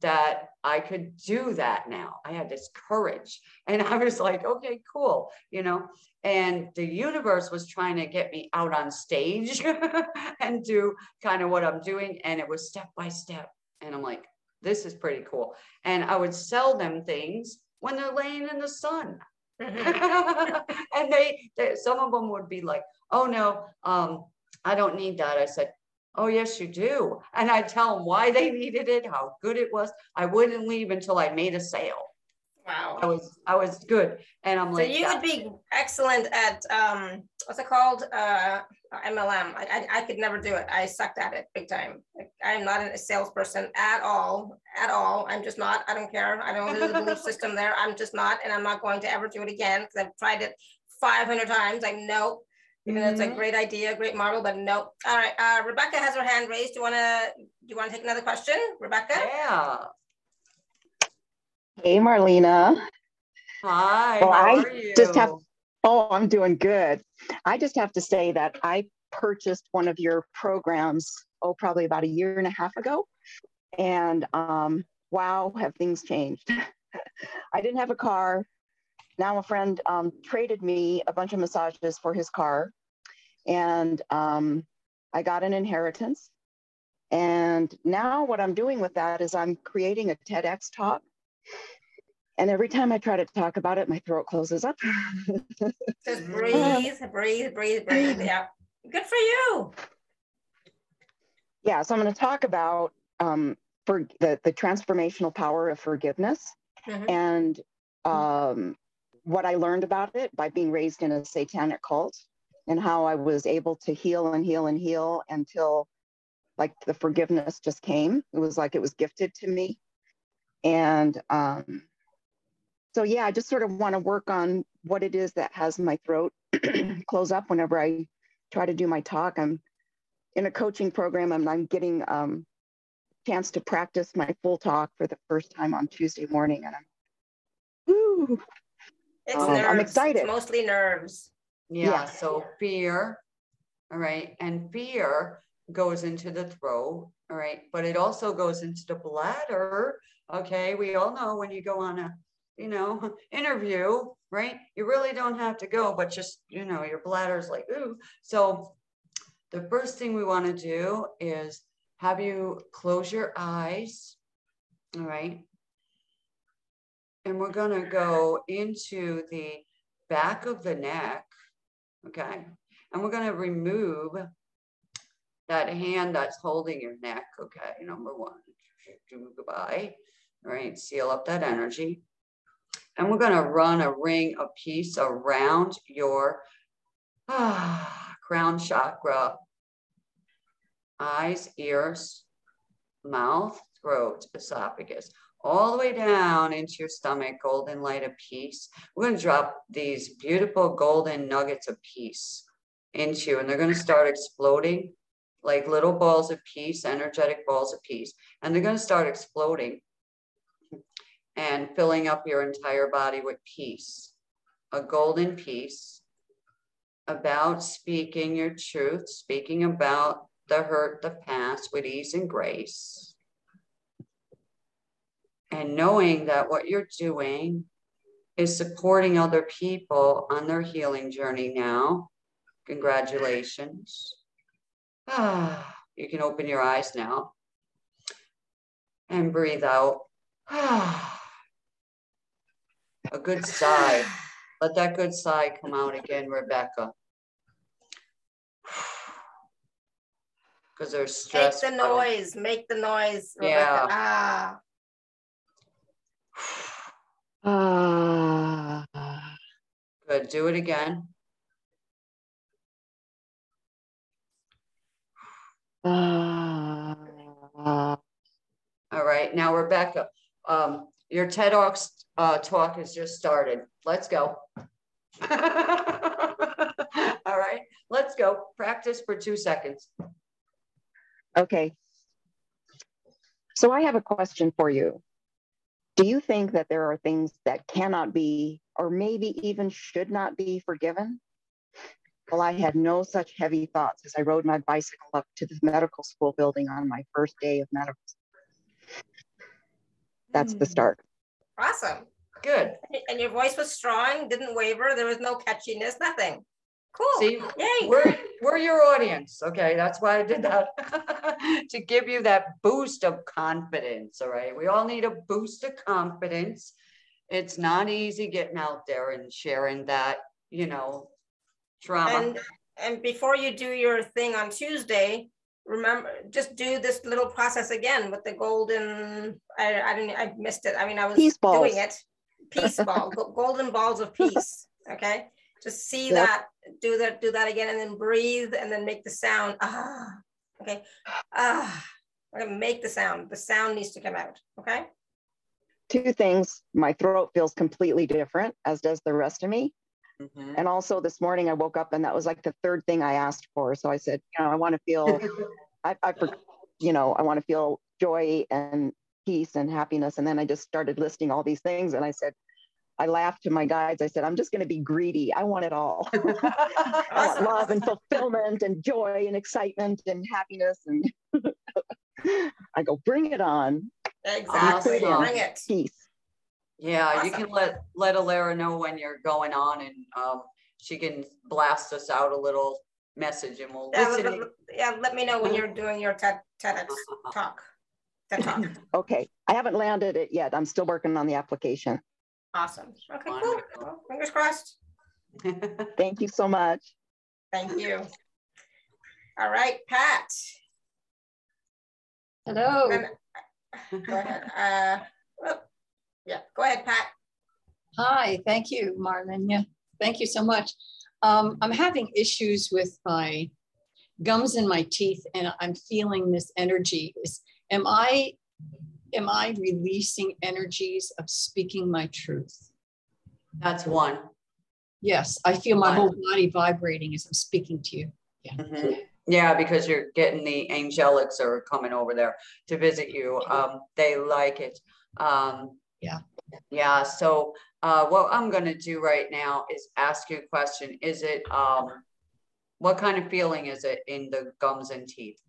[SPEAKER 2] that I could do that now. I had this courage. And I was like, okay, cool, you know. And the universe was trying to get me out on stage (laughs) and do kind of what I'm doing. And it was step by step. And I'm like, this is pretty cool. And I would sell them things when they're laying in the sun. (laughs) (laughs) and they, they, some of them would be like, oh no, um, I don't need that. I said, Oh, yes, you do. And I tell them why they needed it, how good it was. I wouldn't leave until I made a sale.
[SPEAKER 1] Wow.
[SPEAKER 2] I was I was good. And I'm
[SPEAKER 1] so
[SPEAKER 2] like, so
[SPEAKER 1] you would be excellent at um what's it called? Uh, MLM. I, I, I, could never do it. I sucked at it big time. Like, I'm not a salesperson at all, at all. I'm just not. I don't care. I don't know the belief system there. I'm just not, and I'm not going to ever do it again because I've tried it 500 times. I know, even though it's a mm-hmm. great idea, great model, but no. All right, uh, Rebecca has her hand raised. Do you want to? Do you want to take another question, Rebecca?
[SPEAKER 2] Yeah.
[SPEAKER 4] Hey, Marlenea.
[SPEAKER 2] Hi. Well, I
[SPEAKER 4] just have. Oh, I'm doing good. I just have to say that I purchased one of your programs. Oh, probably about a year and a half ago, and um, wow, have things changed. (laughs) I didn't have a car. Now a friend um, traded me a bunch of massages for his car, and um, I got an inheritance. And now what I'm doing with that is I'm creating a TEDx talk and every time I try to talk about it, my throat closes up. (laughs)
[SPEAKER 1] Just (laughs) breathe, breathe, breathe, breathe. Yeah. Good for you.
[SPEAKER 4] Yeah. So I'm going to talk about um, for the, the transformational power of forgiveness mm-hmm. and um, what I learned about it by being raised in a satanic cult and how I was able to heal and heal and heal until like the forgiveness just came. It was like it was gifted to me. And um, so yeah, I just sort of want to work on what it is that has my throat (clears throat) close up whenever I try to do my talk. I'm in a coaching program and I'm getting um chance to practice my full talk for the first time on Tuesday morning and I'm
[SPEAKER 1] woo, it's um, nerves. I'm excited. It's mostly nerves.
[SPEAKER 2] Yeah, yeah, so fear. All right. And fear goes into the throat. All right. But it also goes into the bladder. Okay. We all know when you go on a you know, (laughs) interview, right? You really don't have to go, but just, you know, your bladder's like, ooh. So the first thing we want to do is have you close your eyes. All right. And we're going to go into the back of the neck. Okay. And we're going to remove that hand that's holding your neck. Okay. Number one. Goodbye. Right. Seal up that energy. And we're going to run a ring of peace around your ah, crown chakra, eyes, ears, mouth, throat, esophagus, all the way down into your stomach, golden light of peace. We're going to drop these beautiful golden nuggets of peace into you, and they're going to start exploding like little balls of peace, energetic balls of peace. And they're going to start exploding and filling up your entire body with peace, a golden peace about speaking your truth, speaking about the hurt, the past with ease and grace. And knowing that what you're doing is supporting other people on their healing journey now. Congratulations. Ah, (sighs) you can open your eyes now and breathe out. Ah (sighs) a good sigh. Let that good sigh come out again, Rebecca. (sighs) Because there's stress.
[SPEAKER 1] Make the noise. Make the noise, Rebecca. Yeah.
[SPEAKER 4] Ah.
[SPEAKER 2] Ah. Good. Do it again.
[SPEAKER 4] Ah.
[SPEAKER 2] All right. Now, Rebecca, um, your TED Talks uh, talk has just started. Let's go. (laughs) All right, let's go. Practice for two seconds.
[SPEAKER 4] Okay. So I have a question for you. Do you think that there are things that cannot be, or maybe even should not be forgiven? Well, I had no such heavy thoughts as I rode my bicycle up to the medical school building on my first day of medical school. That's the hmm. start.
[SPEAKER 1] Awesome.
[SPEAKER 2] Good.
[SPEAKER 1] And your voice was strong, didn't waver. There was no catchiness, nothing. Cool.
[SPEAKER 2] See, Yay. We're, we're your audience. Okay. That's why I did that (laughs) to give you that boost of confidence. All right. We all need a boost of confidence. It's not easy getting out there and sharing that, you know, trauma.
[SPEAKER 1] And, and before you do your thing on Tuesday, remember just do this little process again with the golden i i didn't i missed it i mean i was doing it peace ball golden balls of (laughs) peace okay Just see yep. that, do that, do that again, and then breathe, and then make the sound. Ah, okay. Ah, we're gonna make the sound. The sound needs to come out. Okay.
[SPEAKER 4] Two things. My throat feels completely different, as does the rest of me. Mm-hmm. And also this morning I woke up and that was like the third thing I asked for. So I said, you know, I want to feel, (laughs) I, I, you know, I want to feel joy and peace and happiness. And then I just started listing all these things. And I said, I laughed to my guides. I said, I'm just going to be greedy. I want it all. (laughs) I want love and fulfillment and joy and excitement and happiness. And (laughs) I go, bring it on.
[SPEAKER 1] Exactly. Bring it.
[SPEAKER 4] Peace.
[SPEAKER 2] Yeah, awesome. you can let let Alara know when you're going on, and um, she can blast us out a little message, and we'll
[SPEAKER 1] yeah, listen. Let, yeah, let me know when you're doing your TED TEDx (laughs) talk. TED talk.
[SPEAKER 4] okay, I haven't landed it yet. I'm still working on the application.
[SPEAKER 1] Awesome. Okay, cool. Well, fingers crossed. (laughs)
[SPEAKER 4] Thank you so much.
[SPEAKER 1] Thank you. All right, Pat.
[SPEAKER 5] Hello.
[SPEAKER 1] Go ahead. Uh, oh, yeah, go ahead, Pat.
[SPEAKER 5] Hi, thank you, Marlon. Yeah, thank you so much. Um, I'm having issues with my gums in my teeth, and I'm feeling this energy. Is am I am I releasing energies of speaking my truth?
[SPEAKER 2] That's one.
[SPEAKER 5] Yes, I feel my one. whole body vibrating as I'm speaking to you.
[SPEAKER 2] Yeah. Mm-hmm. Yeah, because you're getting the angelics are coming over there to visit you. Um, they like it. Um,
[SPEAKER 5] yeah.
[SPEAKER 2] Yeah. So uh, what I'm going to do right now is ask you a question. Is it, um, what kind of feeling is it in the gums and teeth?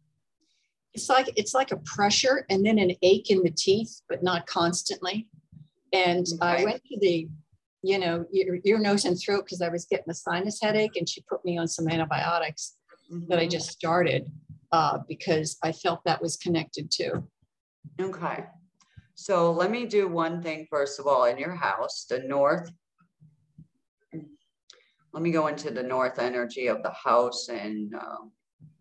[SPEAKER 5] It's like it's like a pressure and then an ache in the teeth, but not constantly. And okay. I went to the, you know, ear, ear nose, and throat because I was getting a sinus headache, and she put me on some antibiotics mm-hmm. that I mm-hmm. just started uh, because I felt that was connected too.
[SPEAKER 2] Okay. So let me do one thing first of all in your house, the north. Let me go into the north energy of the house and um,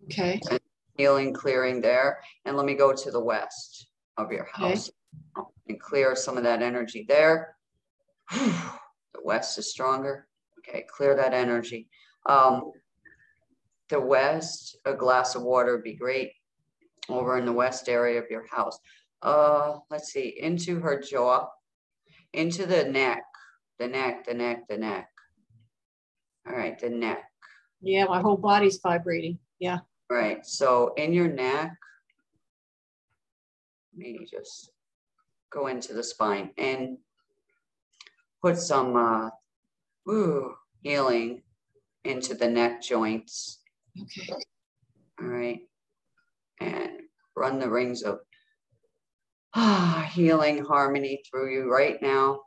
[SPEAKER 5] okay,
[SPEAKER 2] and healing, clearing there, and let me go to the west of your house okay. and clear some of that energy there. (sighs) the west is stronger. Okay, clear that energy. Um, the west, a glass of water would be great over in the west area of your house uh, let's see, into her jaw, into the neck, the neck, the neck, the neck. All right, the neck.
[SPEAKER 5] Yeah, my whole body's vibrating. Yeah.
[SPEAKER 2] Right. So in your neck, maybe just go into the spine and put some uh, ooh, healing into the neck joints.
[SPEAKER 5] Okay.
[SPEAKER 2] All right. And run the rings of ah, healing harmony through you right now.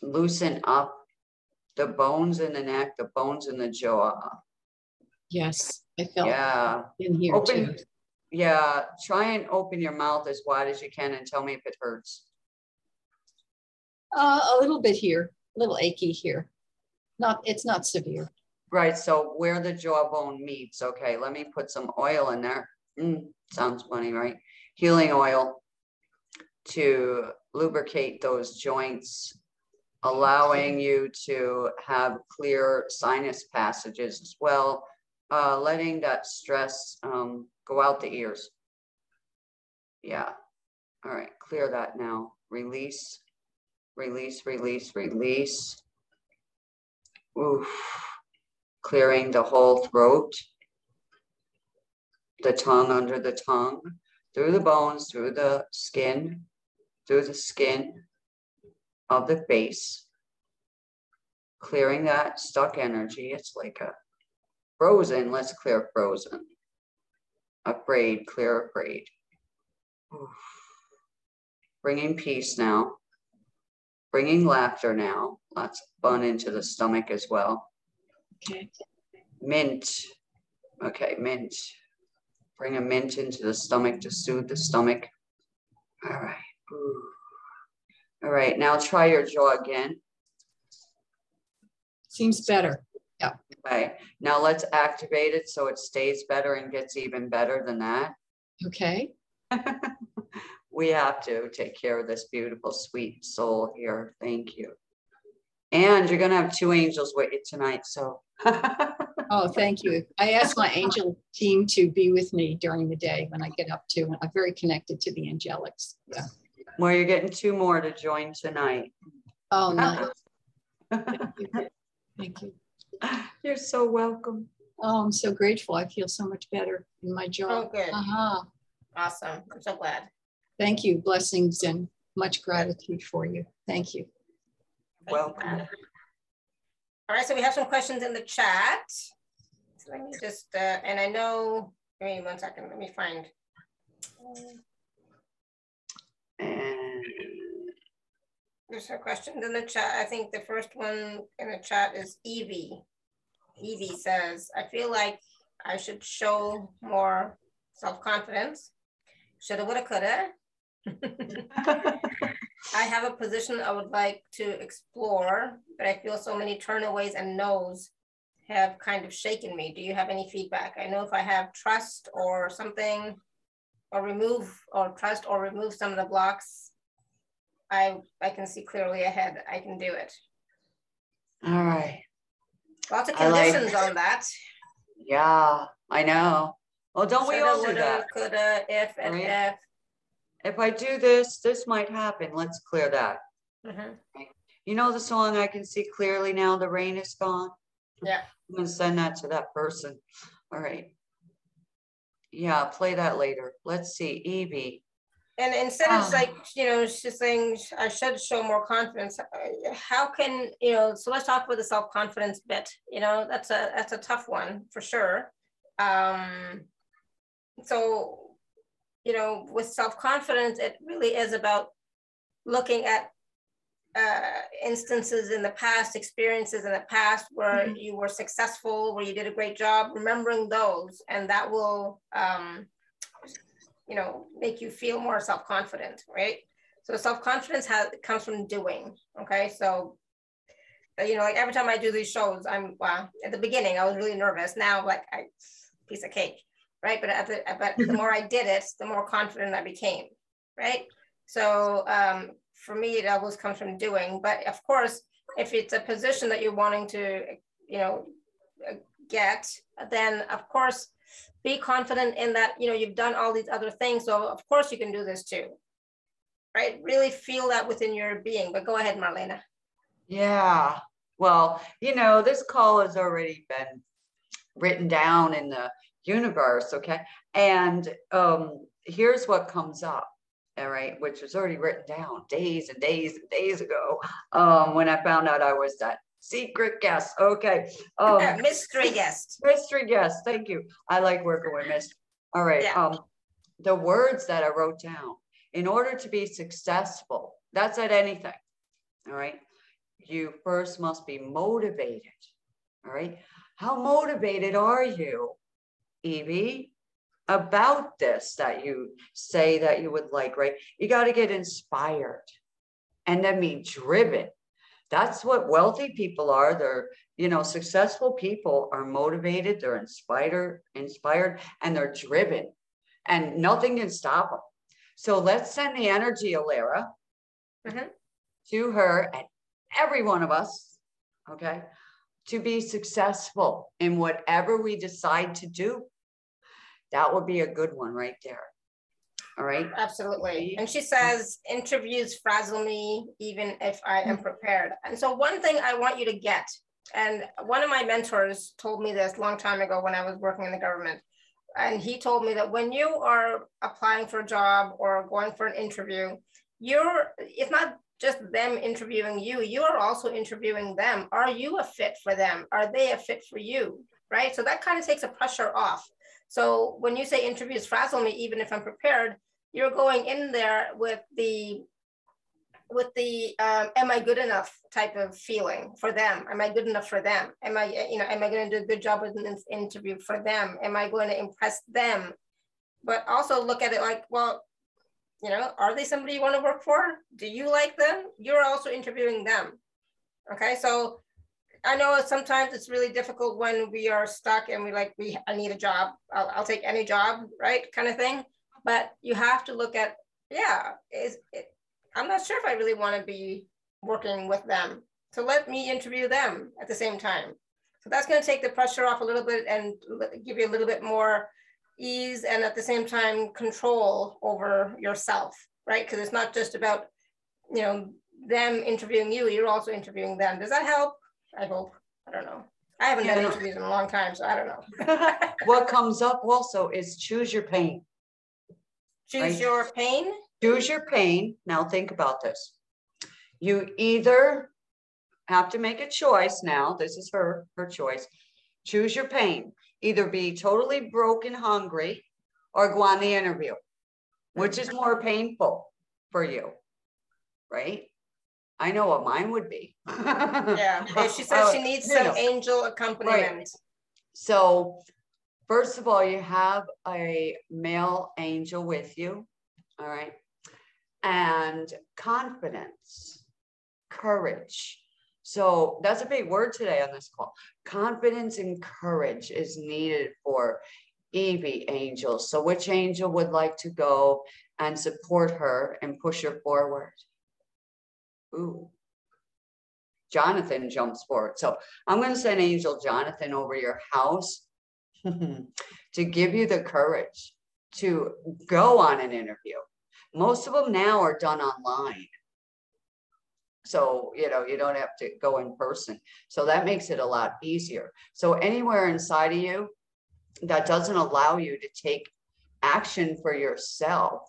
[SPEAKER 2] Loosen up the bones in the neck, the bones in the jaw.
[SPEAKER 5] Yes, I felt
[SPEAKER 2] yeah.
[SPEAKER 5] in here open, too.
[SPEAKER 2] Yeah, try and open your mouth as wide as you can and tell me if it hurts.
[SPEAKER 5] Uh, a little bit here, a little achy here. Not, it's not severe.
[SPEAKER 2] Right. So where the jawbone meets. Okay, let me put some oil in there. Mm, sounds funny, right? Healing oil to lubricate those joints, allowing you to have clear sinus passages as well, uh, letting that stress um, go out the ears. Yeah. All right, clear that now. Release, release, release, release. Oof. Clearing the whole throat, the tongue under the tongue, through the bones, through the skin, through the skin of the face, clearing that stuck energy. It's like a frozen, let's clear frozen. Afraid, clear afraid. Oof. Bringing peace now, bringing laughter now. Lots of fun into the stomach as well.
[SPEAKER 5] Okay.
[SPEAKER 2] Mint. Okay, mint. Bring a mint into the stomach to soothe the stomach. All right. All right, now try your jaw again.
[SPEAKER 5] Seems better. Yeah.
[SPEAKER 2] Okay, now let's activate it so it stays better and gets even better than that.
[SPEAKER 5] Okay. (laughs)
[SPEAKER 2] we have to take care of this beautiful, sweet soul here. Thank you. And you're gonna have two angels with you tonight, so. (laughs)
[SPEAKER 5] oh, thank you. I asked my angel team to be with me during the day when I get up to, and I'm very connected to the angelics. Yeah.
[SPEAKER 2] Well, you're getting two more to join tonight.
[SPEAKER 5] Oh, (laughs) nice. thank, you. thank you. (sighs)
[SPEAKER 2] You're so welcome.
[SPEAKER 5] Oh, I'm so grateful. I feel so much better in my job.
[SPEAKER 1] Oh, good. Uh-huh. Awesome. I'm so glad.
[SPEAKER 5] Thank you. Blessings and much gratitude for you. Thank you.
[SPEAKER 2] Welcome.
[SPEAKER 1] All right, so we have some questions in the chat. So let me just, uh, and I know, give me one second, let me find. There's some questions in the chat. I think the first one in the chat is Evie. Evie says, I feel like I should show more self-confidence. Shoulda, woulda, coulda. (laughs) I have a position I would like to explore, but I feel so many turnaways and no's have kind of shaken me. Do you have any feedback? I know if I have trust or something, or remove or trust or remove some of the blocks, I I can see clearly ahead. I can do it.
[SPEAKER 2] All right.
[SPEAKER 1] Lots of conditions like, on that.
[SPEAKER 2] Yeah, I know. Well, don't Shoulda, we all do that?
[SPEAKER 1] Coulda, if, and right? if
[SPEAKER 2] if I do this, this might happen. Let's clear that. Mm-hmm. You know the song, I can see clearly now the rain is gone?
[SPEAKER 1] Yeah.
[SPEAKER 2] I'm to send that to that person. All right. Yeah, play that later. Let's see. Evie.
[SPEAKER 1] And instead of like, you know, she's saying I should show more confidence. Uh, how can, you know, so let's talk about the self-confidence bit. You know, that's a that's a tough one for sure. Um so you know, with self-confidence, it really is about looking at uh, instances in the past, experiences in the past where mm-hmm. you were successful, where you did a great job, remembering those, and that will, um, you know, make you feel more self-confident, right? So self-confidence has comes from doing. Okay, so uh, you know, like every time I do these shows, I'm wow. At the beginning, I was really nervous. Now, like, I piece of cake right? But at the, but the more I did it, the more confident I became, right? So um, for me, it always comes from doing. But of course, if it's a position that you're wanting to, you know, get, then of course, be confident in that, you know, you've done all these other things. So of course you can do this too, right? Really feel that within your being. But go ahead, Marlenea.
[SPEAKER 2] Yeah. Well, you know, this call has already been written down in the universe, okay? And um, here's what comes up, all right, which was already written down days and days and days ago um, when I found out I was that secret guest. Okay.
[SPEAKER 1] Um, (laughs) mystery guest.
[SPEAKER 2] Mystery guest. Thank you. I like working with mystery. All right. Yeah. Um, the words that I wrote down in order to be successful, that's at anything. All right. You first must be motivated. All right. How motivated are you? Evie, about this that you say that you would like, right? You got to get inspired and then be driven. That's what wealthy people are. They're, you know, successful people are motivated, they're inspired, inspired, and they're driven, and nothing can stop them. So let's send the energy, Alara, mm-hmm. to her and every one of us, okay, to be successful in whatever we decide to do. That would be a good one right there. All right.
[SPEAKER 1] Absolutely. And she says, interviews frazzle me even if I am hmm. prepared. And so, one thing I want you to get, and one of my mentors told me this long time ago when I was working in the government. And he told me that when you are applying for a job or going for an interview, you're, it's not just them interviewing you, you are also interviewing them. Are you a fit for them? Are they a fit for you? Right. So that kind of takes a pressure off. So when you say interviews frazzle me, even if I'm prepared, you're going in there with the with the um, am I good enough type of feeling for them? Am I good enough for them? Am I, you know, am I going to do a good job with an interview for them? Am I going to impress them? But also look at it like, well, you know, are they somebody you want to work for? Do you like them? You're also interviewing them. Okay, so I know sometimes it's really difficult when we are stuck and we like, we, I need a job. I'll, I'll take any job, right? Kind of thing. But you have to look at, yeah, is it, I'm not sure if I really want to be working with them So let me interview them at the same time. So that's going to take the pressure off a little bit and give you a little bit more ease and at the same time control over yourself, right? Because it's not just about, you know, them interviewing you, you're also interviewing them. Does that help? I hope. I don't know. I haven't yeah. done interviews in a long time, so I don't know. (laughs) (laughs)
[SPEAKER 2] what comes up also is choose your pain.
[SPEAKER 1] Choose right? your pain?
[SPEAKER 2] Choose your pain. Now think about this. You either have to make a choice now. This is her, her choice. Choose your pain. Either be totally broken hungry or go on the interview. Which is more painful for you? Right? I know what mine would be. (laughs)
[SPEAKER 1] yeah. She says she needs some know. angel accompaniment. Right.
[SPEAKER 2] So, first of all, you have a male angel with you. All right. And confidence, courage. So, that's a big word today on this call. Confidence and courage is needed for Evie angels. So, which angel would like to go and support her and push her forward? Ooh. Jonathan jumps forward. So I'm going to send Angel Jonathan over your house (laughs) to give you the courage to go on an interview. Most of them now are done online. So, you know, you don't have to go in person. So that makes it a lot easier. So, anywhere inside of you that doesn't allow you to take action for yourself,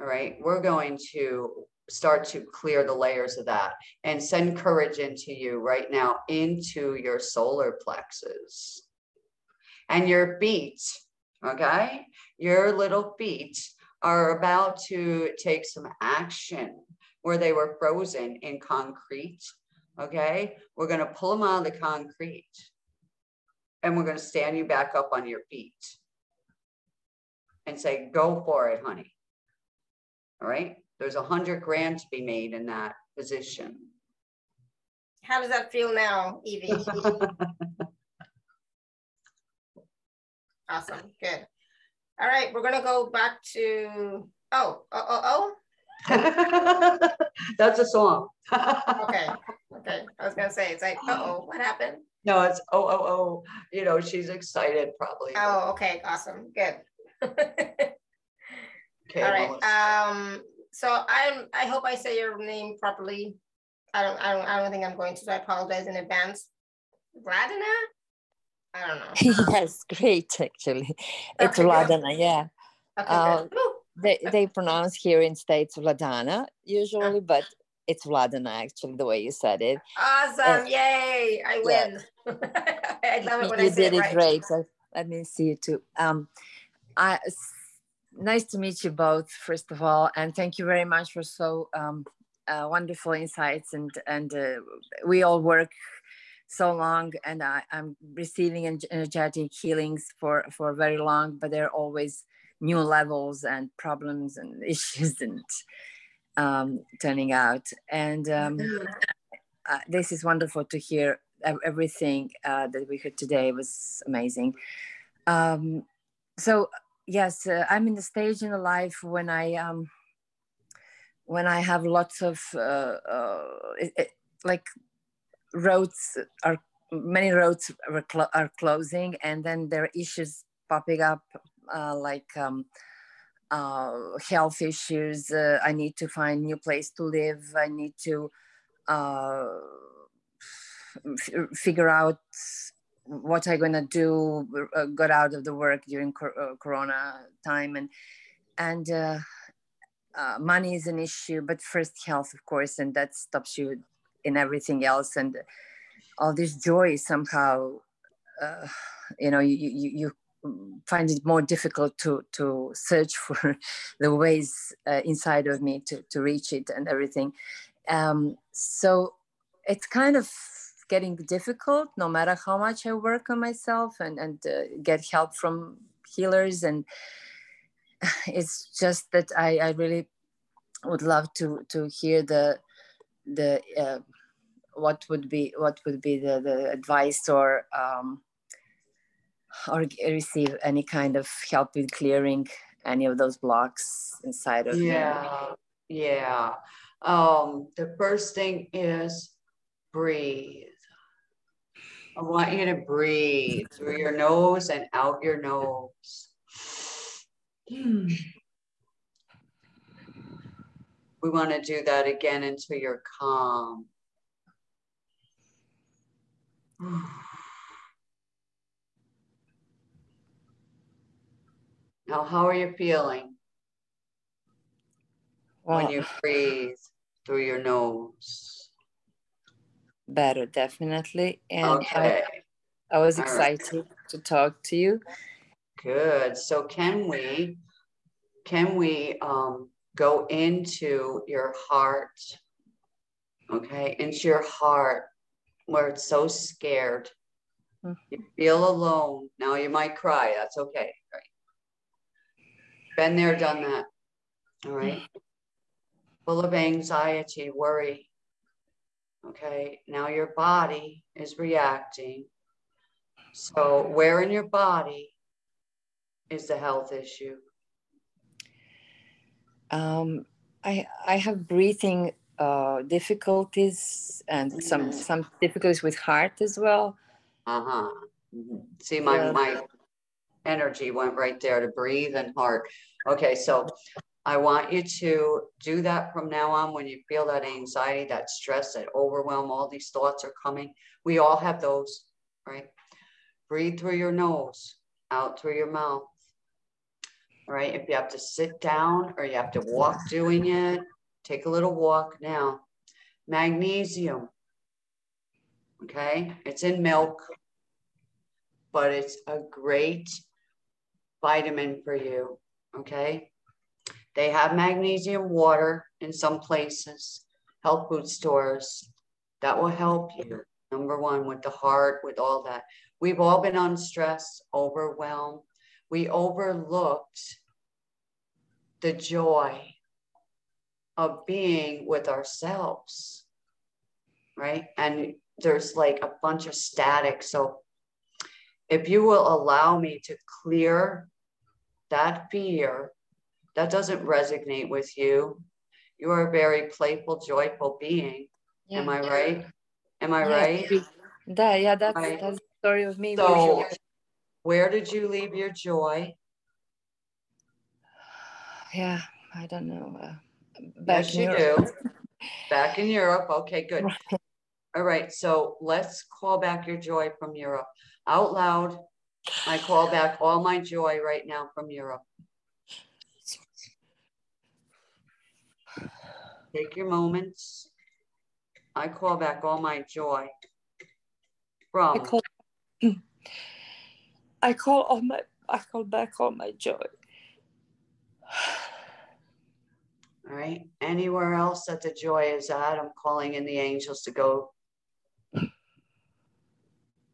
[SPEAKER 2] all right, we're going to start to clear the layers of that and send courage into you right now into your solar plexus. And your feet okay? Your little feet are about to take some action where they were frozen in concrete okay? We're going to pull them out of the concrete and we're going to stand you back up on your feet and say go for it honey. All right there's a hundred grand to be made in that position.
[SPEAKER 1] How does that feel now, Evie? (laughs) awesome, good. All right, we're gonna go back to, oh, oh, oh,
[SPEAKER 2] oh. (laughs) That's a song. (laughs)
[SPEAKER 1] okay, okay. I was gonna say, it's like, uh-oh, what happened?
[SPEAKER 2] No, it's oh, oh, oh. You know, she's excited probably.
[SPEAKER 1] Oh, okay, awesome, good. okay, All right. Um, so I'm I hope I say your name properly. I don't I don't I don't think I'm going to, so I apologize in advance. Vladina? I don't know. (laughs)
[SPEAKER 6] yes, great actually. It's okay, Vladana, yeah. Okay, uh, they they pronounce here in states Vladana usually, uh, but it's Vladana actually the way you said it.
[SPEAKER 1] Awesome! Uh, Yay! I win. Yeah. (laughs) I love it when you I say did it, right. great. So
[SPEAKER 6] let me see you too. Um, I nice to meet you both, first of all, and thank you very much for so um, uh, wonderful insights. And and uh, we all work so long, and I, am receiving energetic healings for for very long, but there are always new levels and problems and (laughs) issues and um, turning out. And um, uh, this is wonderful to hear. Everything uh, that we heard today was amazing. Um, so yes, uh, I'm in the stage in life when I um, when I have lots of uh, uh, it, it, like roads are many roads are, clo- are, closing, and then there are issues popping up uh, like um, uh, health issues. Uh, I need to find new place to live. I need to f- figure out what I'm gonna do, uh, got out of the work during cor- uh, Corona time, and and uh, uh, money is an issue, but first health, of course, and that stops you in everything else, and all this joy somehow, uh, you know, you, you you find it more difficult to to search (laughs) for the ways uh, inside of me to to reach it and everything. Um, so it's kind of getting difficult no matter how much i work on myself and and uh, get help from healers and (sighs) it's just that i i really would love to to hear the the uh, what would be what would be the, the advice or um, or receive any kind of help with clearing any of those blocks inside of
[SPEAKER 2] yeah me. yeah um the first thing is breathe. I want you to breathe through your nose and out your nose. We want to do that again until you're calm. Now, how are you feeling when you breathe through your nose?
[SPEAKER 6] Better, definitely. And okay. I, I was excited right. to talk to you.
[SPEAKER 2] Good. So can we can we um, go into your heart? Okay, into your heart where it's so scared. Mm-hmm. You feel alone. Now you might cry. That's okay. Right. Been there, done that. All right. Full of anxiety, worry. Okay. Now your body is reacting. So, where in your body is the health issue?
[SPEAKER 6] Um, I I have breathing uh, difficulties and mm-hmm. some some difficulties with heart as well.
[SPEAKER 2] Uh huh. Mm-hmm. See, my yeah. my energy went right there to breathe and heart. Okay, so I want you to do that from now on when you feel that anxiety, that stress, that overwhelm, all these thoughts are coming. We all have those, right? Breathe through your nose, out through your mouth. right? if you have to sit down or you have to walk doing it, take a little walk now. Magnesium, okay, it's in milk, but it's a great vitamin for you. Okay. They have magnesium water in some places, health food stores. That will help you. Number one, with the heart, with all that. We've all been on stress, overwhelmed. We overlooked the joy of being with ourselves, right? And there's like a bunch of static. So if you will allow me to clear that fear, that doesn't resonate with you. You are a very playful, joyful being. Yeah. Am I right? Am I yeah. right?
[SPEAKER 6] That, yeah, that's, right. that's the story of me.
[SPEAKER 2] So, where did you leave your joy?
[SPEAKER 6] Yeah, I don't know. Uh,
[SPEAKER 2] back yes, you Europe. do. Back in Europe. Okay, good. Right. All right. So let's call back your joy from Europe out loud. I call back all my joy right now from Europe. Take your moments. I call back all my joy from.
[SPEAKER 6] I call, (clears throat) I call all my. I call back all my joy.
[SPEAKER 2] All right. Anywhere else that the joy is at, I'm calling in the angels to go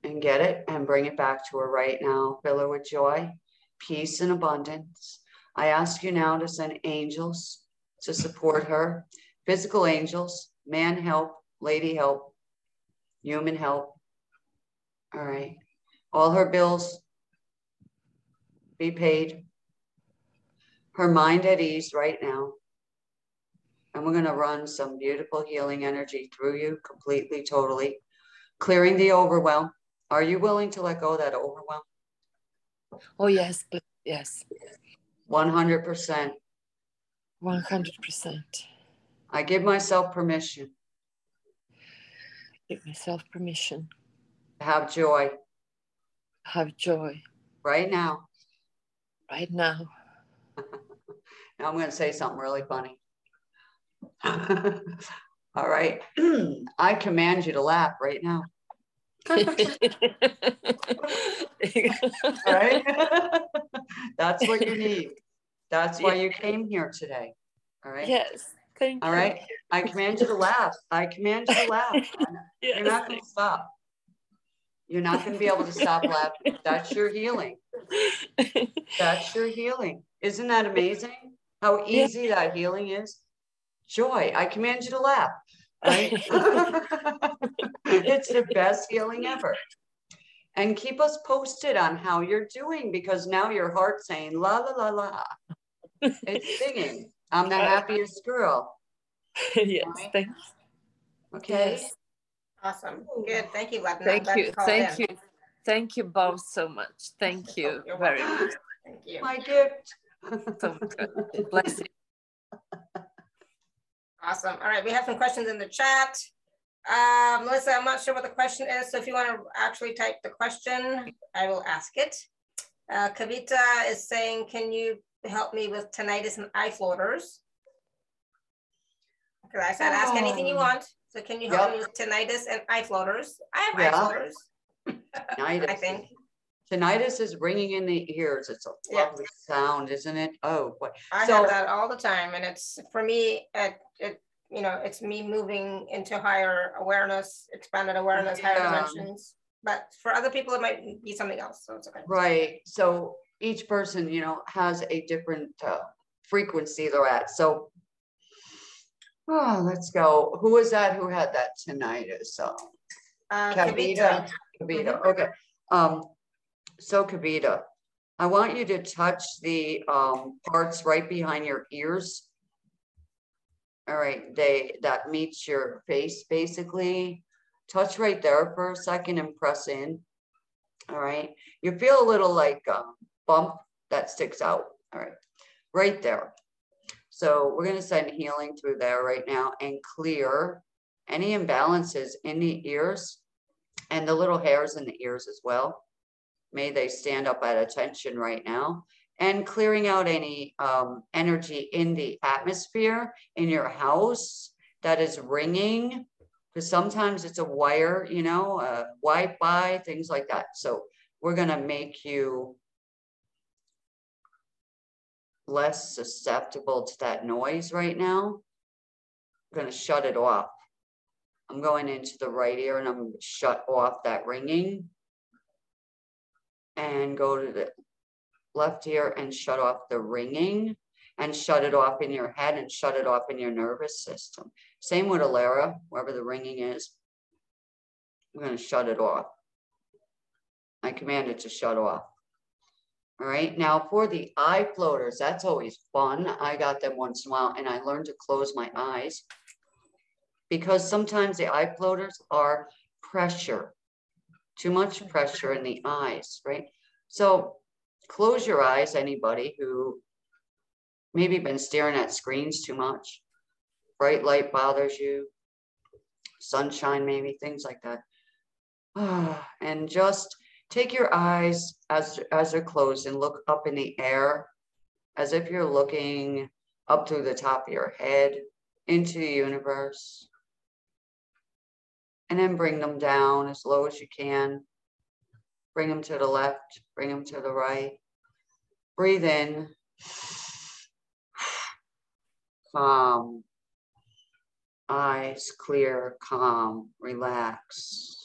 [SPEAKER 2] and get it and bring it back to her right now. Fill her with joy, peace, and abundance. I ask you now to send angels to support her physical angels, man help, lady help, human help. All right. All her bills be paid. Her mind at ease right now. And we're going to run some beautiful healing energy through you completely, totally, clearing the overwhelm, are you willing to let go of that overwhelm?
[SPEAKER 6] Oh, yes, yes.
[SPEAKER 2] 100%.
[SPEAKER 6] 100%.
[SPEAKER 2] I give myself permission.
[SPEAKER 6] Give myself permission.
[SPEAKER 2] Have joy.
[SPEAKER 6] Have joy.
[SPEAKER 2] Right now.
[SPEAKER 6] Right now. (laughs)
[SPEAKER 2] now I'm going to say something really funny. (laughs) All right. (clears throat) I command you to laugh right now. (laughs) right? That's what you need. That's why you came here today. All right.
[SPEAKER 6] Yes. Thank
[SPEAKER 2] All right. You. I command you to laugh. I command you to laugh. (laughs) yes. You're not going to stop. You're not going to be able to stop (laughs) laughing. That's your healing. That's your healing. Isn't that amazing? How easy yeah. that healing is? Joy. I command you to laugh right? (laughs) it's the best healing ever. And keep us posted on how you're doing because now your heart's saying la la la la. It's singing. I'm the happiest girl. (laughs)
[SPEAKER 6] yes, right? thanks.
[SPEAKER 2] Okay. Yes.
[SPEAKER 1] Awesome. Good. Thank you, Latin.
[SPEAKER 7] Thank you. Thank in. you. Thank you both so much. Thank you You're very welcome. much.
[SPEAKER 2] Thank you. My gift. (laughs)
[SPEAKER 7] so good. Bless you.
[SPEAKER 1] Awesome. All right. We have some questions in the chat. Uh, Melissa, I'm not sure what the question is. So if you want to actually type the question, I will ask it. Uh, Kavita is saying, can you help me with tinnitus and eye floaters? Because I said, ask anything you oh. want. So can you help yep. me with tinnitus and eye floaters? I have yeah. eye floaters. (laughs) I think.
[SPEAKER 2] Tinnitus is ringing in the ears. It's a lovely yeah. sound, isn't it? Oh, boy.
[SPEAKER 1] I so, have that all the time. And it's, for me, it, it, you know, it's me moving into higher awareness, expanded awareness, yeah. higher dimensions. But for other people, it might be something else. So it's okay.
[SPEAKER 2] Right. So each person, you know, has a different uh, frequency they're at. So Oh, let's go. Who was that who had that tinnitus? So,
[SPEAKER 1] uh, Kavita.
[SPEAKER 2] Kavita. Mm -hmm. Okay. Um, so Kavita, I want you to touch the um, parts right behind your ears. All right, they that meets your face basically. Touch right there for a second and press in. All right, you feel a little like um, bump that sticks out. All right, right there. So we're going to send healing through there right now and clear any imbalances in the ears and the little hairs in the ears as well. May they stand up at attention right now and clearing out any um, energy in the atmosphere in your house that is ringing because sometimes it's a wire, you know, Wi-Fi, things like that. So we're going to make you less susceptible to that noise right now. I'm going to shut it off. I'm going into the right ear and I'm shut off that ringing and go to the left ear and shut off the ringing and shut it off in your head and shut it off in your nervous system. Same with Alara, wherever the ringing is. I'm going to shut it off. I command it to shut off. All right. Now for the eye floaters, that's always fun. I got them once in a while and I learned to close my eyes because sometimes the eye floaters are pressure, too much pressure in the eyes, right? So close your eyes, anybody who maybe been staring at screens too much, bright light bothers you, sunshine, maybe things like that. (sighs) and just Take your eyes as, as they're closed and look up in the air as if you're looking up through the top of your head into the universe. And then bring them down as low as you can. Bring them to the left, bring them to the right. Breathe in. Calm. Eyes clear, calm, relax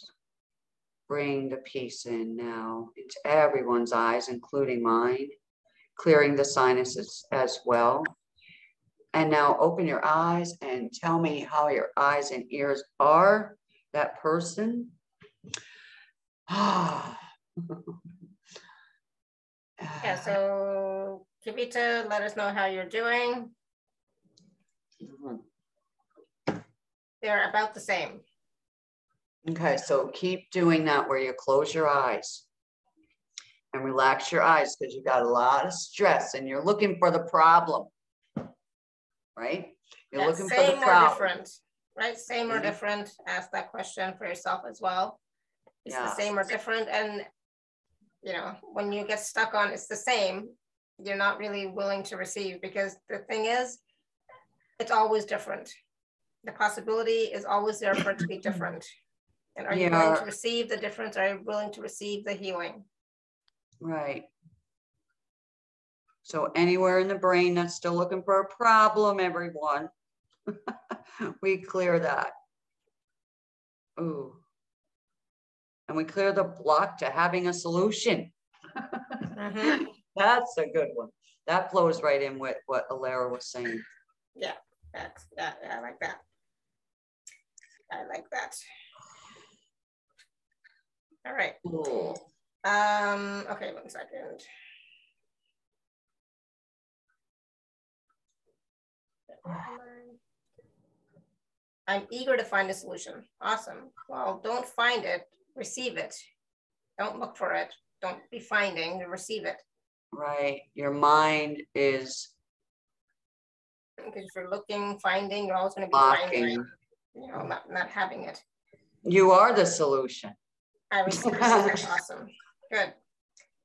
[SPEAKER 2] bring the peace in now into everyone's eyes, including mine, clearing the sinuses as well. And now open your eyes and tell me how your eyes and ears are, that person. Ah. (sighs)
[SPEAKER 1] yeah, so Kavita, let us know how you're doing. Mm-hmm. They're about the same.
[SPEAKER 2] Okay, so keep doing that where you close your eyes and relax your eyes because you've got a lot of stress and you're looking for the problem, right? You're
[SPEAKER 1] looking for the problem. Same or different, right? Same mm -hmm. or mm-hmm. different. Ask that question for yourself as well. It's yeah. the same or different? And you know, when you get stuck on it's the same, you're not really willing to receive because the thing is, it's always different. The possibility is always there for it to be (clears throat) different. And are you willing to receive the difference? Are you willing to receive the healing?
[SPEAKER 2] Right. So anywhere in the brain that's still looking for a problem, everyone, (laughs) we clear that. Ooh. And we clear the block to having a solution. mm-hmm. (laughs) That's a good one. That flows right in with what Alara was saying.
[SPEAKER 1] Yeah, that's, yeah, I like that. I like that. All right. Cool. Um, okay, one second. I'm eager to find a solution. Awesome. Well, don't find it, receive it. Don't look for it. Don't be finding, receive it.
[SPEAKER 2] Right. Your mind is
[SPEAKER 1] because if you're looking, finding, you're always going to be finding, you know, not, not having it.
[SPEAKER 2] You are the solution.
[SPEAKER 1] I receive (laughs) awesome. Good.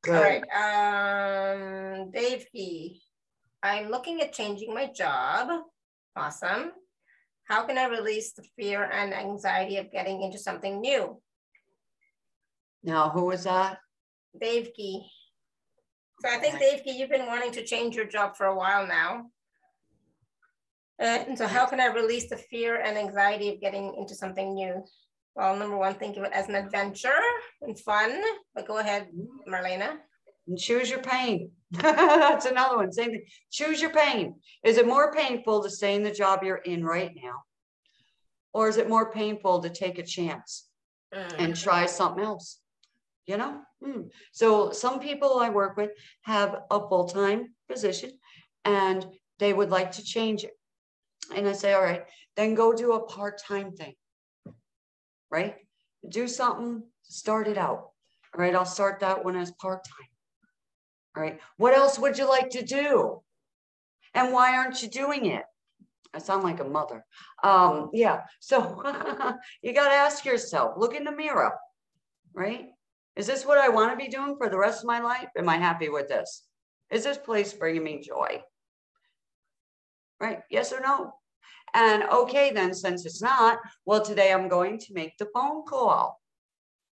[SPEAKER 1] Good. All right. Um, Dave Key. I'm looking at changing my job. Awesome. How can I release the fear and anxiety of getting into something new?
[SPEAKER 2] Now, who was that?
[SPEAKER 1] Dave Key. So I think, Dave Key, you've been wanting to change your job for a while now. Uh, and so how can I release the fear and anxiety of getting into something new? Well, number one, think of it as an adventure and fun, but go ahead, Marlenea.
[SPEAKER 2] And choose your pain. (laughs) That's another one. Same thing. Choose your pain. Is it more painful to stay in the job you're in right now? Or is it more painful to take a chance mm. and try something else? You know? Mm. So some people I work with have a full-time position and they would like to change it. And I say, all right, then go do a part-time thing, right? Do something, start it out. All right, I'll start that one as part-time. All right, what else would you like to do? And why aren't you doing it? I sound like a mother. Um, yeah, so (laughs) you got to ask yourself, look in the mirror, right? Is this what I want to be doing for the rest of my life? Am I happy with this? Is this place bringing me joy? right? Yes or no? And okay, then since it's not, well, today I'm going to make the phone call.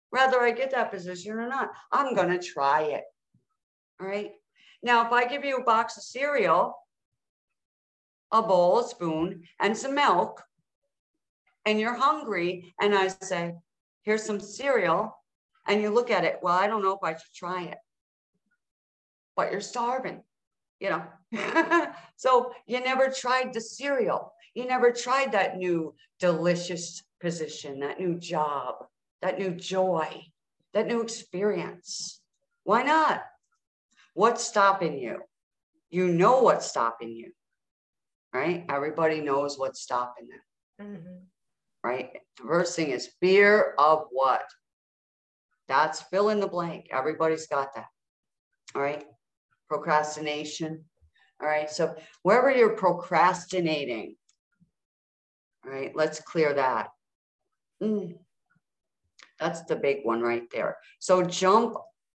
[SPEAKER 2] Whether I get that position or not, I'm going to try it. All right. Now, if I give you a box of cereal, a bowl, a spoon, and some milk, and you're hungry, and I say, here's some cereal, and you look at it, well, I don't know if I should try it, but you're starving you know. (laughs) so you never tried the cereal. You never tried that new delicious position, that new job, that new joy, that new experience. Why not? What's stopping you? You know what's stopping you, right? Everybody knows what's stopping them, mm-hmm. right? The first thing is fear of what? That's fill in the blank. Everybody's got that. All right procrastination. All right, so wherever you're procrastinating, all right, let's clear that. Mm. That's the big one right there. So jump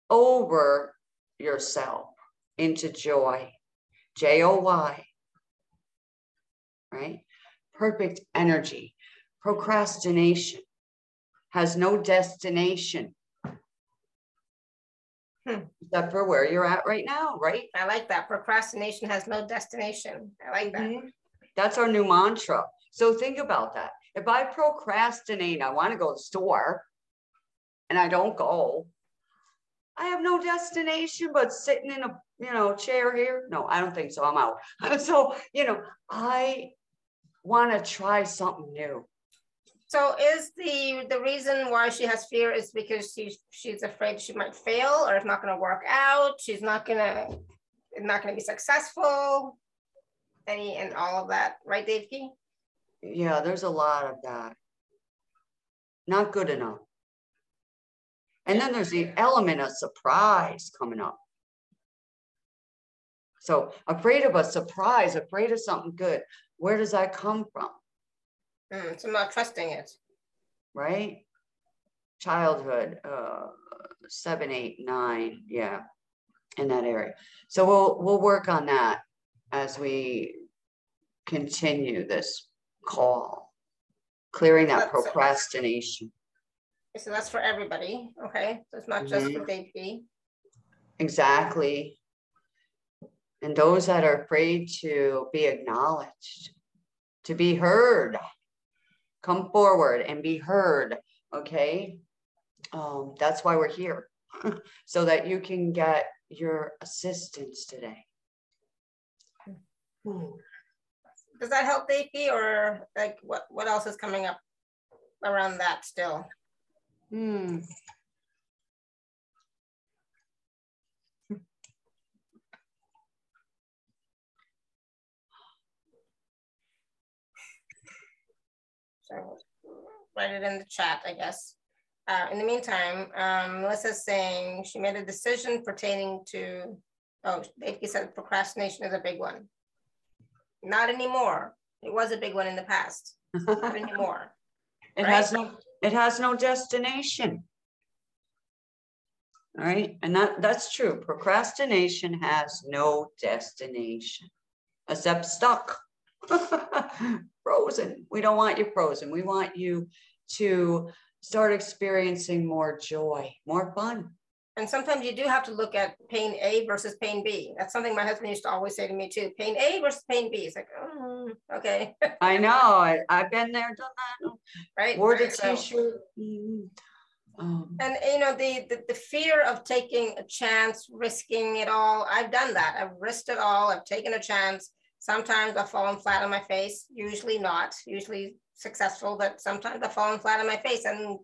[SPEAKER 2] over yourself into joy, J O Y, right? Perfect energy. Procrastination has no destination. Except for where you're at right now, right?
[SPEAKER 1] I like that. Procrastination has no destination. I like that. Mm-hmm.
[SPEAKER 2] That's our new mantra. So think about that. If I procrastinate, I want to go to the store and I don't go, I have no destination but sitting in a you know chair here. No, I don't think so. I'm out. (laughs) so, you know, I want to try something new.
[SPEAKER 1] So is the the reason why she has fear is because she's she's afraid she might fail or it's not going to work out. She's not to not to be successful. Any and all of that, right, Dave Key?
[SPEAKER 2] Yeah, there's a lot of that. Not good enough. And then there's the element of surprise coming up. So afraid of a surprise, afraid of something good. Where does that come from?
[SPEAKER 1] Mm, so I'm not trusting it.
[SPEAKER 2] Right? Childhood, uh, seven, eight, nine, yeah, in that area. So we'll we'll work on that as we continue this call, clearing that that's procrastination.
[SPEAKER 1] So, so that's for everybody, okay? So it's not just mm-hmm. for Dave
[SPEAKER 2] Exactly. And those that are afraid to be acknowledged, to be heard, come forward and be heard. Okay. Um, that's why we're here, (laughs) so that you can get your assistance today.
[SPEAKER 1] Does that help, Davey, or like what, what else is coming up around that still? Hmm. Write it in the chat, I guess. Uh, in the meantime, um, Melissa's saying she made a decision pertaining to, oh, they said procrastination is a big one. Not anymore. It was a big one in the past. Not (laughs) anymore.
[SPEAKER 2] It right? has no it has no destination. All right, and that that's true. Procrastination has no destination except stuck. (laughs) frozen. We don't want you frozen. We want you to start experiencing more joy, more fun.
[SPEAKER 1] And sometimes you do have to look at pain A versus pain B. That's something my husband used to always say to me too. Pain A versus pain B. It's like, oh, okay. (laughs)
[SPEAKER 2] I know. I, have been there, done that.
[SPEAKER 1] Right.
[SPEAKER 2] The. So,
[SPEAKER 1] um, and you know the, the the fear of taking a chance, risking it all. I've done that. I've risked it all. I've taken a chance. Sometimes I've fallen flat on my face. Usually not. Usually successful, but sometimes I've fallen flat on my face, and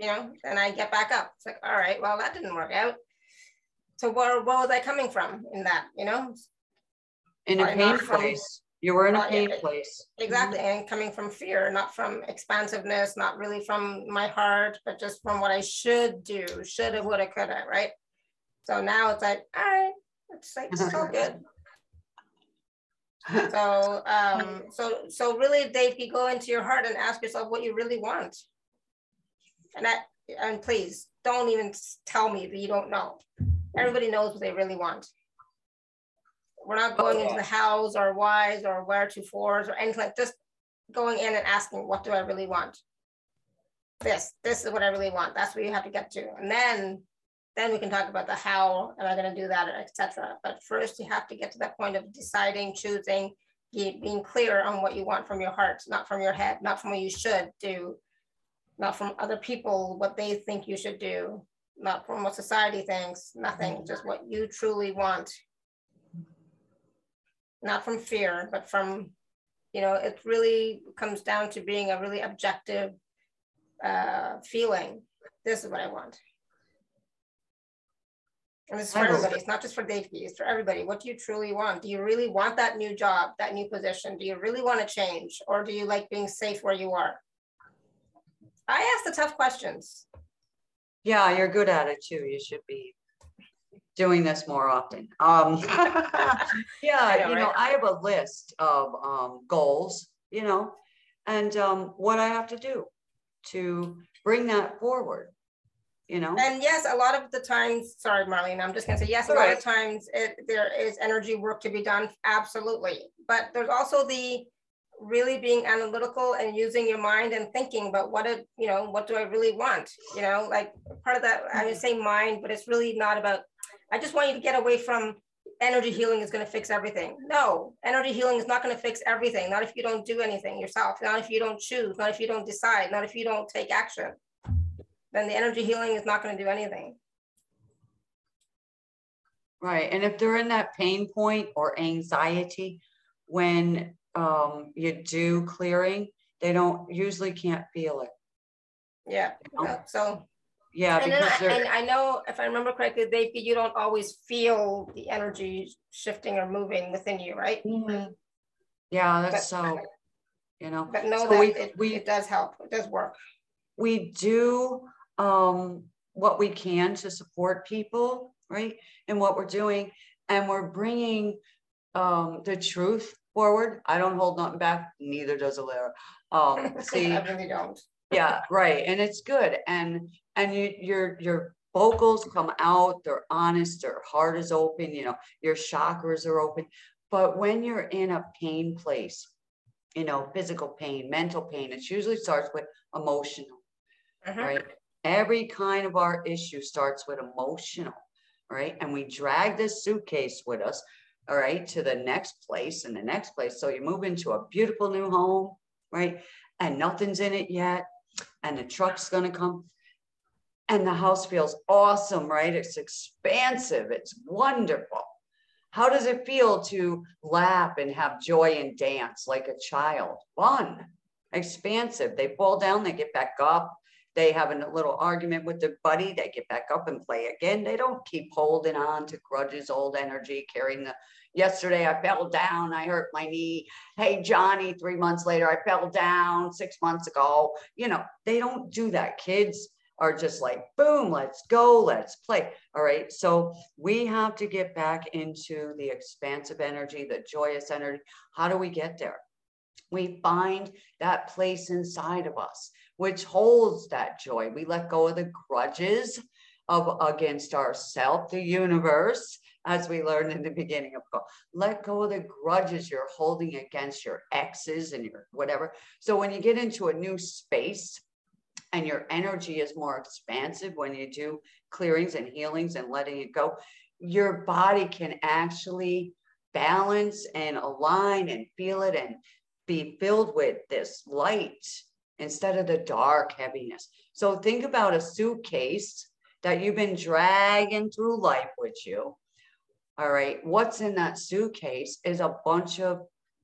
[SPEAKER 1] you know, and I get back up. It's like, all right, well, that didn't work out. So where, where was I coming from in that, you know?
[SPEAKER 2] In a pain place. You were in a pain place.
[SPEAKER 1] Exactly. And coming from fear, not from expansiveness, not really from my heart, but just from what I should do, shoulda, woulda, coulda, right? So now it's like, all right, it's like so (laughs) good. So um so so really Dave, you go into your heart and ask yourself what you really want and that and please don't even tell me that you don't know. Everybody knows what they really want. We're not going into the hows or whys or where to fours or anything like just going in and asking, what do I really want? This, this is what I really want. That's what you have to get to. And then then we can talk about the how am I going to do that, etc. But first, you have to get to that point of deciding, choosing, being clear on what you want from your heart, not from your head, not from what you should do, not from other people what they think you should do, not from what society thinks, nothing, just what you truly want. Not from fear, but from, you know, it really comes down to being a really objective uh, feeling. This is what I want. And it's for everybody. It's not just for Dave. It's for everybody. What do you truly want? Do you really want that new job, that new position? Do you really want to change, or do you like being safe where you are? I ask the tough questions.
[SPEAKER 2] Yeah, you're good at it too. You should be doing this more often. Um, (laughs) yeah, know, you know, I have a list of um, goals, you know, and um, what I have to do to bring that forward, you know.
[SPEAKER 1] And yes, a lot of the times, sorry, Marlene, I'm just gonna say yes. A lot of times, it, there is energy work to be done, absolutely. But there's also the really being analytical and using your mind and thinking about what it, you know, what do I really want? You know, like part of that, I mm-hmm. would say mind, but it's really not about, I just want you to get away from energy healing is going to fix everything. No, energy healing is not going to fix everything. Not if you don't do anything yourself, not if you don't choose, not if you don't decide, not if you don't take action. Then the energy healing is not going to do anything.
[SPEAKER 2] Right. And if they're in that pain point or anxiety, when um, you do clearing, they don't usually can't feel it.
[SPEAKER 1] Yeah. You know? So
[SPEAKER 2] yeah,
[SPEAKER 1] and, I, and I know if I remember correctly, they you don't always feel the energy shifting or moving within you, right?
[SPEAKER 2] Mm-hmm. Yeah, that's but, so. You know,
[SPEAKER 1] but know so that we, it, we, it does help. It does work.
[SPEAKER 2] We do um, what we can to support people, right? And what we're doing, and we're bringing um, the truth forward. I don't hold nothing back. Neither does Alara. Um, (laughs) see,
[SPEAKER 1] I really don't.
[SPEAKER 2] yeah, right. And it's good. And and you, your your vocals come out. They're honest. Their heart is open. You know, your chakras are open. But when you're in a pain place, you know, physical pain, mental pain, it usually starts with emotional, uh-huh. right? Every kind of our issue starts with emotional, right? And we drag this suitcase with us all right, to the next place and the next place. So you move into a beautiful new home, right? And nothing's in it yet. And the truck's going to come. And the house feels awesome, right? It's expansive, it's wonderful. How does it feel to laugh and have joy and dance like a child? Fun, expansive. They fall down, they get back up. They have a little argument with their buddy, they get back up and play again. They don't keep holding on to grudges, old energy, carrying the yesterday I fell down, I hurt my knee. Hey, Johnny, three months later, I fell down six months ago. You know, they don't do that. Kids are just like, boom, let's go, let's play. All right. So we have to get back into the expansive energy, the joyous energy. How do we get there? We find that place inside of us which holds that joy. We let go of the grudges of against ourself, the universe, as we learned in the beginning of God. Let go of the grudges you're holding against your exes and your whatever. So when you get into a new space and your energy is more expansive when you do clearings and healings and letting it go, your body can actually balance and align and feel it and be filled with this light instead of the dark heaviness. So think about a suitcase that you've been dragging through life with you. All right. What's in that suitcase is a bunch of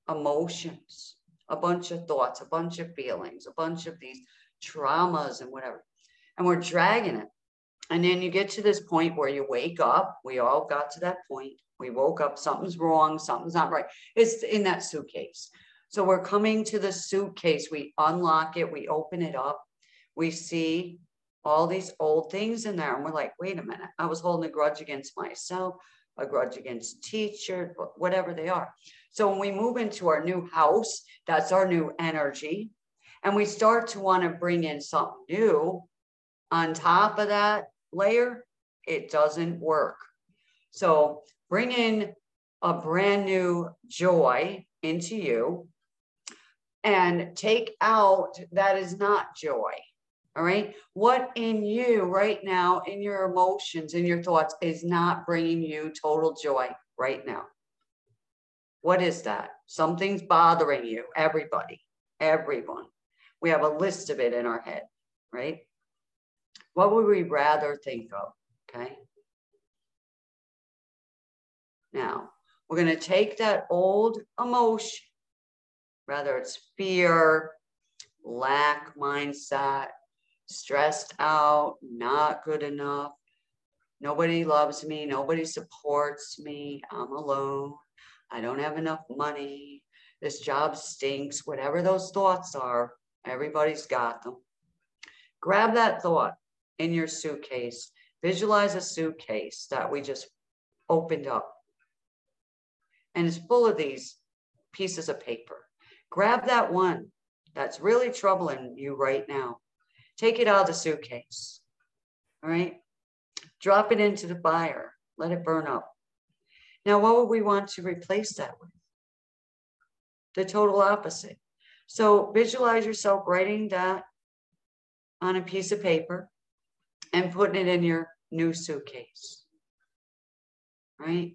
[SPEAKER 2] emotions, a bunch of thoughts, a bunch of feelings, a bunch of these traumas and whatever. And we're dragging it. And then you get to this point where you wake up. We all got to that point. We woke up, something's wrong, something's not right. It's in that suitcase. So we're coming to the suitcase. We unlock it, we open it up, we see all these old things in there. And we're like, wait a minute, I was holding a grudge against myself, a grudge against teacher, whatever they are. So when we move into our new house, that's our new energy. And we start to want to bring in something new on top of that layer, it doesn't work. So bring in a brand new joy into you and take out that is not joy. All right. What in you right now, in your emotions, in your thoughts, is not bringing you total joy right now? What is that? Something's bothering you, everybody, everyone. We have a list of it in our head, right? What would we rather think of? Okay. Now, we're going to take that old emotion Rather, it's fear, lack mindset, stressed out, not good enough. Nobody loves me. Nobody supports me. I'm alone. I don't have enough money. This job stinks. Whatever those thoughts are, everybody's got them. Grab that thought in your suitcase. Visualize a suitcase that we just opened up. And it's full of these pieces of paper. Grab that one that's really troubling you right now. Take it out of the suitcase. All right. Drop it into the fire. Let it burn up. Now, what would we want to replace that with? The total opposite. So visualize yourself writing that on a piece of paper and putting it in your new suitcase. Right?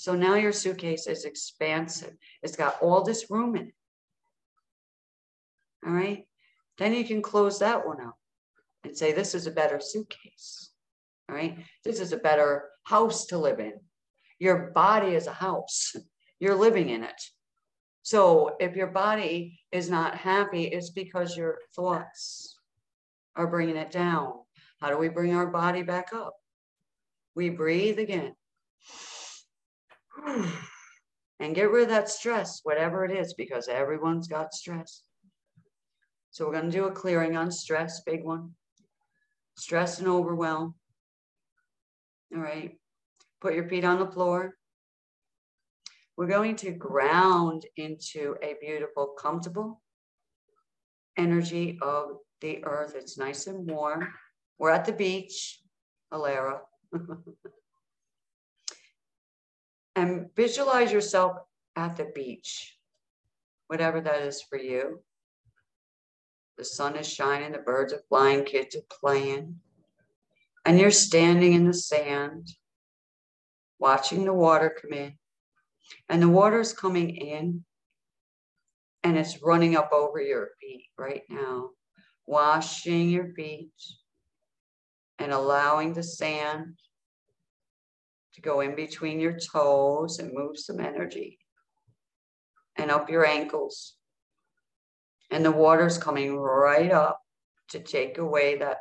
[SPEAKER 2] So now your suitcase is expansive. It's got all this room in it. All right. Then you can close that one out and say, this is a better suitcase. All right. This is a better house to live in. Your body is a house, you're living in it. So if your body is not happy, it's because your thoughts are bringing it down. How do we bring our body back up? We breathe again. (sighs) and get rid of that stress, whatever it is, because everyone's got stress. So we're going to do a clearing on stress, big one. Stress and overwhelm. All right. Put your feet on the floor. We're going to ground into a beautiful, comfortable energy of the earth. It's nice and warm. We're at the beach, Alara. (laughs) and visualize yourself at the beach, whatever that is for you. The sun is shining, the birds are flying, kids are playing, and you're standing in the sand, watching the water come in. And the water is coming in and it's running up over your feet right now, washing your feet and allowing the sand to go in between your toes and move some energy and up your ankles. And the water's coming right up to take away that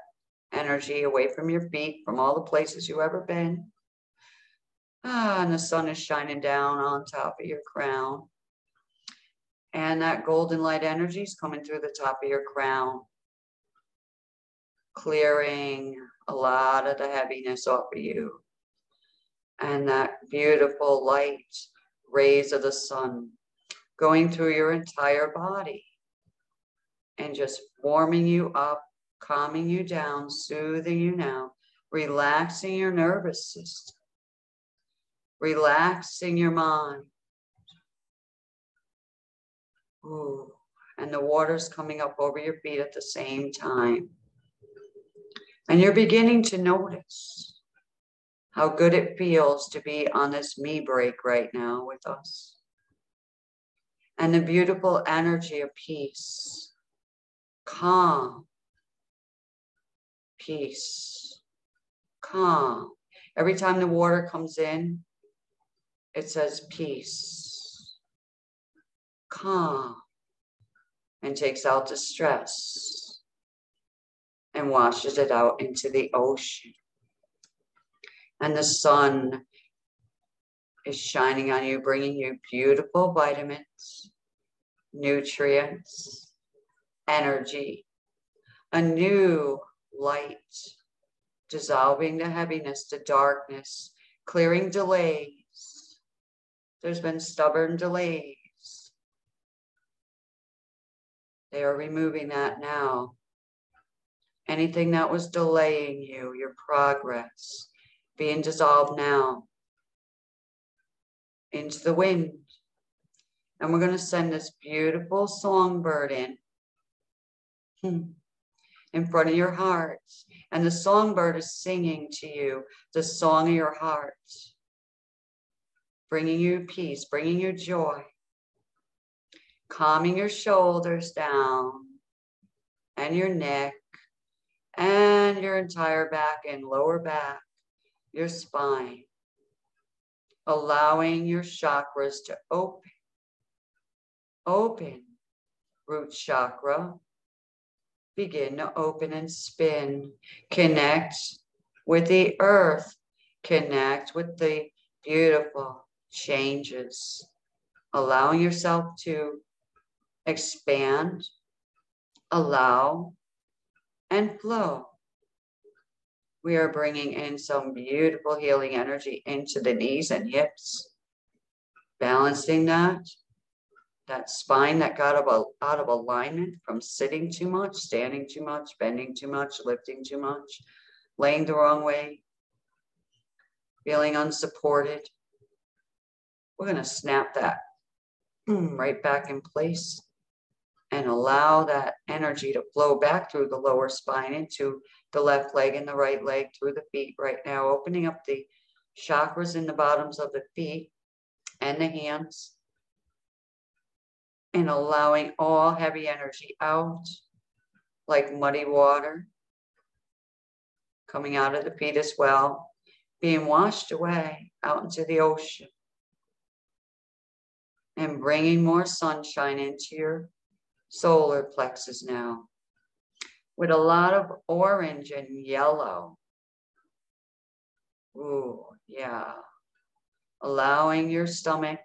[SPEAKER 2] energy away from your feet, from all the places you've ever been. Ah, and the sun is shining down on top of your crown. And that golden light energy is coming through the top of your crown, clearing a lot of the heaviness off of you. And that beautiful light rays of the sun going through your entire body and just warming you up, calming you down, soothing you now, relaxing your nervous system, relaxing your mind. Ooh, and the water's coming up over your feet at the same time. And you're beginning to notice how good it feels to be on this me break right now with us. And the beautiful energy of peace, calm, peace, calm. Every time the water comes in, it says peace, calm, and takes out the stress and washes it out into the ocean. And the sun is shining on you, bringing you beautiful vitamins, nutrients, energy, a new light, dissolving the heaviness, the darkness, clearing delays. There's been stubborn delays. They are removing that now. Anything that was delaying you, your progress, being dissolved now into the wind. And we're going to send this beautiful songbird in, hmm, in front of your heart. And the songbird is singing to you the song of your heart, bringing you peace, bringing you joy, calming your shoulders down and your neck and your entire back and lower back, your spine allowing your chakras to open. Open, root chakra. Begin to open and spin. Connect with the earth. Connect with the beautiful changes. Allowing yourself to expand, allow, and flow we are bringing in some beautiful healing energy into the knees and hips, balancing that, that spine that got out of alignment from sitting too much, standing too much, bending too much, lifting too much, laying the wrong way, feeling unsupported. We're going to snap that mm, right back in place and allow that energy to flow back through the lower spine into the left leg and the right leg through the feet right now, opening up the chakras in the bottoms of the feet and the hands and allowing all heavy energy out like muddy water coming out of the feet as well, being washed away out into the ocean and bringing more sunshine into your solar plexus now with a lot of orange and yellow. Ooh, yeah. Allowing your stomach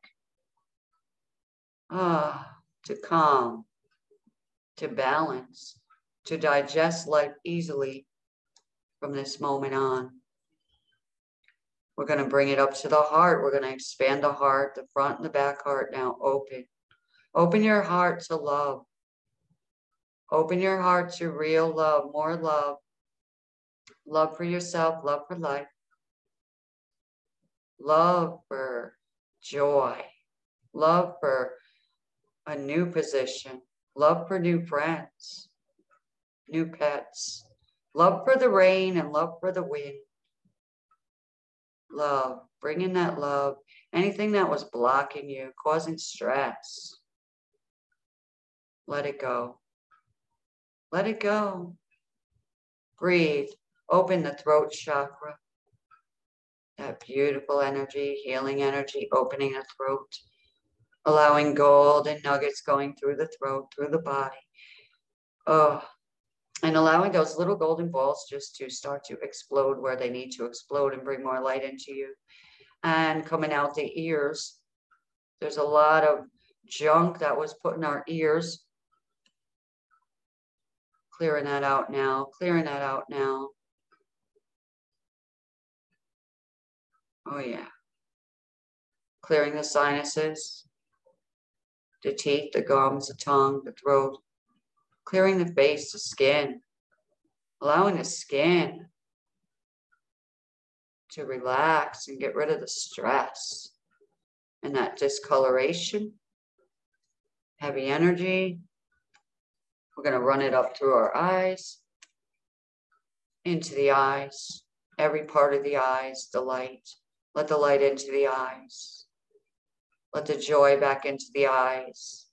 [SPEAKER 2] ah, to calm, to balance, to digest life easily from this moment on. We're going to bring it up to the heart. We're going to expand the heart, the front and the back heart now open. Open your heart to love. Open your heart to real love, more love. Love for yourself, love for life. Love for joy. Love for a new position. Love for new friends, new pets. Love for the rain and love for the wind. Love, bring in that love. Anything that was blocking you, causing stress, let it go. Let it go. Breathe. Open the throat chakra. That beautiful energy, healing energy, opening the throat, allowing gold and nuggets going through the throat, through the body. Oh, and allowing those little golden balls just to start to explode where they need to explode and bring more light into you. And coming out the ears, there's a lot of junk that was put in our ears. Clearing that out now, clearing that out now. Oh, yeah. Clearing the sinuses, the teeth, the gums, the tongue, the throat clearing the face, the skin, allowing the skin to relax and get rid of the stress and that discoloration, heavy energy. We're going to run it up through our eyes, into the eyes, every part of the eyes, the light. Let the light into the eyes. Let the joy back into the eyes.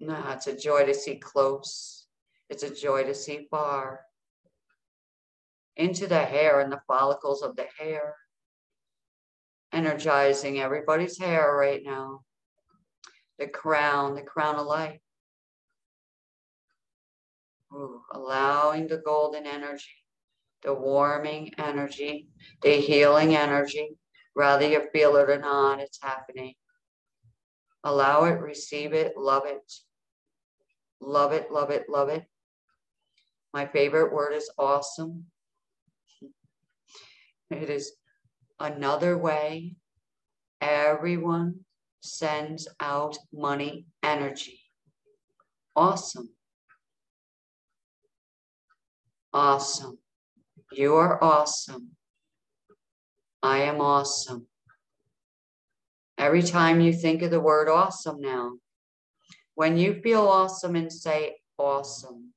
[SPEAKER 2] Nah, it's a joy to see close. It's a joy to see far. Into the hair and the follicles of the hair. Energizing everybody's hair right now. The crown, the crown of light. Allowing the golden energy, the warming energy, the healing energy. Whether you feel it or not, it's happening. Allow it, receive it, love it. Love it, love it, love it. My favorite word is awesome. It is another way everyone sends out money energy. Awesome. Awesome. You are awesome. I am awesome. Every time you think of the word awesome now, when you feel awesome and say awesome,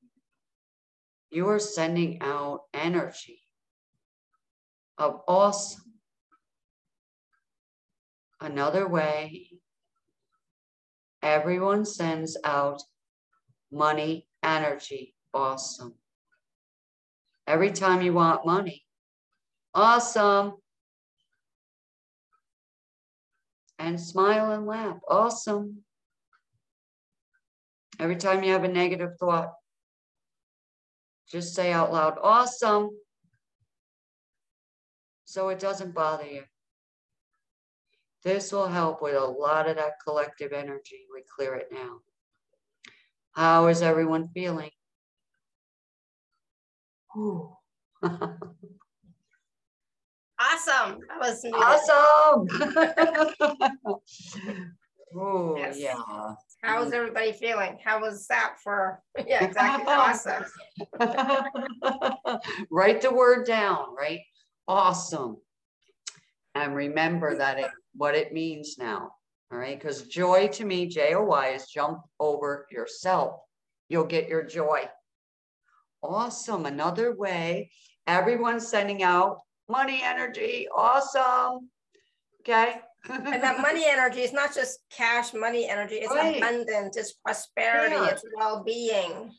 [SPEAKER 2] you are sending out energy of awesome. Another way, everyone sends out money energy. Awesome. Every time you want money, awesome. And smile and laugh, awesome. Every time you have a negative thought, just say out loud, awesome. So it doesn't bother you. This will help with a lot of that collective energy. We clear it now. How is everyone feeling?
[SPEAKER 1] Awesome. That was
[SPEAKER 2] awesome. (laughs) oh, yes. yeah.
[SPEAKER 1] How's everybody feeling? How was that for? (laughs) Yeah, exactly. (laughs) awesome.
[SPEAKER 2] Write the word down, right? Awesome. And remember that it what it means now. All right. Because joy to me, J O Y, is jump over yourself. You'll get your joy. Awesome. Another way. Everyone's sending out money energy. Awesome. Okay
[SPEAKER 1] and that money (laughs) energy is not just cash money energy it's right. abundance it's prosperity yeah. it's well-being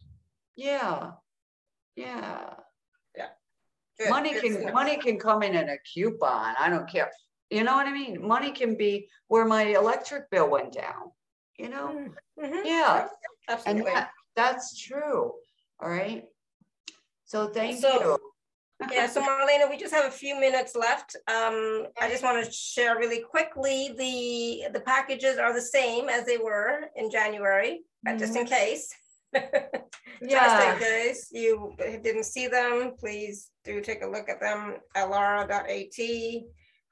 [SPEAKER 2] yeah yeah yeah Good. money Good can money can come in in a coupon i don't care you know what i mean money can be where my electric bill went down you know mm-hmm. yeah Absolutely. and that, that's true all right so thank so, you
[SPEAKER 1] yeah, so Marlenea, we just have a few minutes left. Um, I just want to share really quickly the the packages are the same as they were in January, but mm -hmm. just in mm-hmm. case. (laughs) yeah. Just in case you didn't see them, please do take a look at them. Alara.at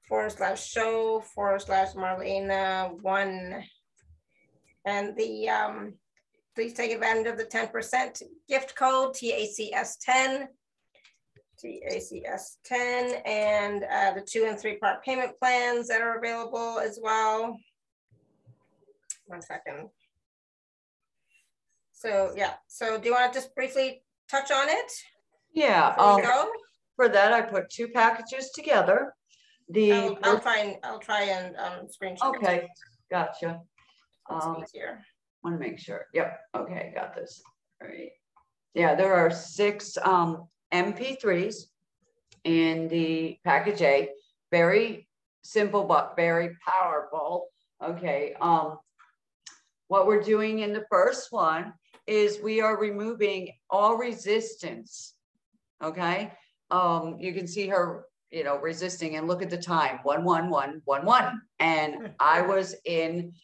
[SPEAKER 1] forward slash show forward slash Marlenea one. And the um, please take advantage of the 10% gift code TACS10 TACS 10 and uh, the two and three part payment plans that are available as well. One second. So yeah, so do you want to just briefly touch on it?
[SPEAKER 2] Yeah, um, for that I put two packages together. The
[SPEAKER 1] I'll, I'll try and I'll try and um, screenshot.
[SPEAKER 2] Okay, gotcha. Um, easier. Want to make sure. Yep. Okay, got this. All right. Yeah, there are six um, MP3s in the package A. Very simple, but very powerful. Okay. Um, what we're doing in the first one is we are removing all resistance. Okay. Um, you can see her, you know, resisting and look at the time one, one, one, one, one. And I was in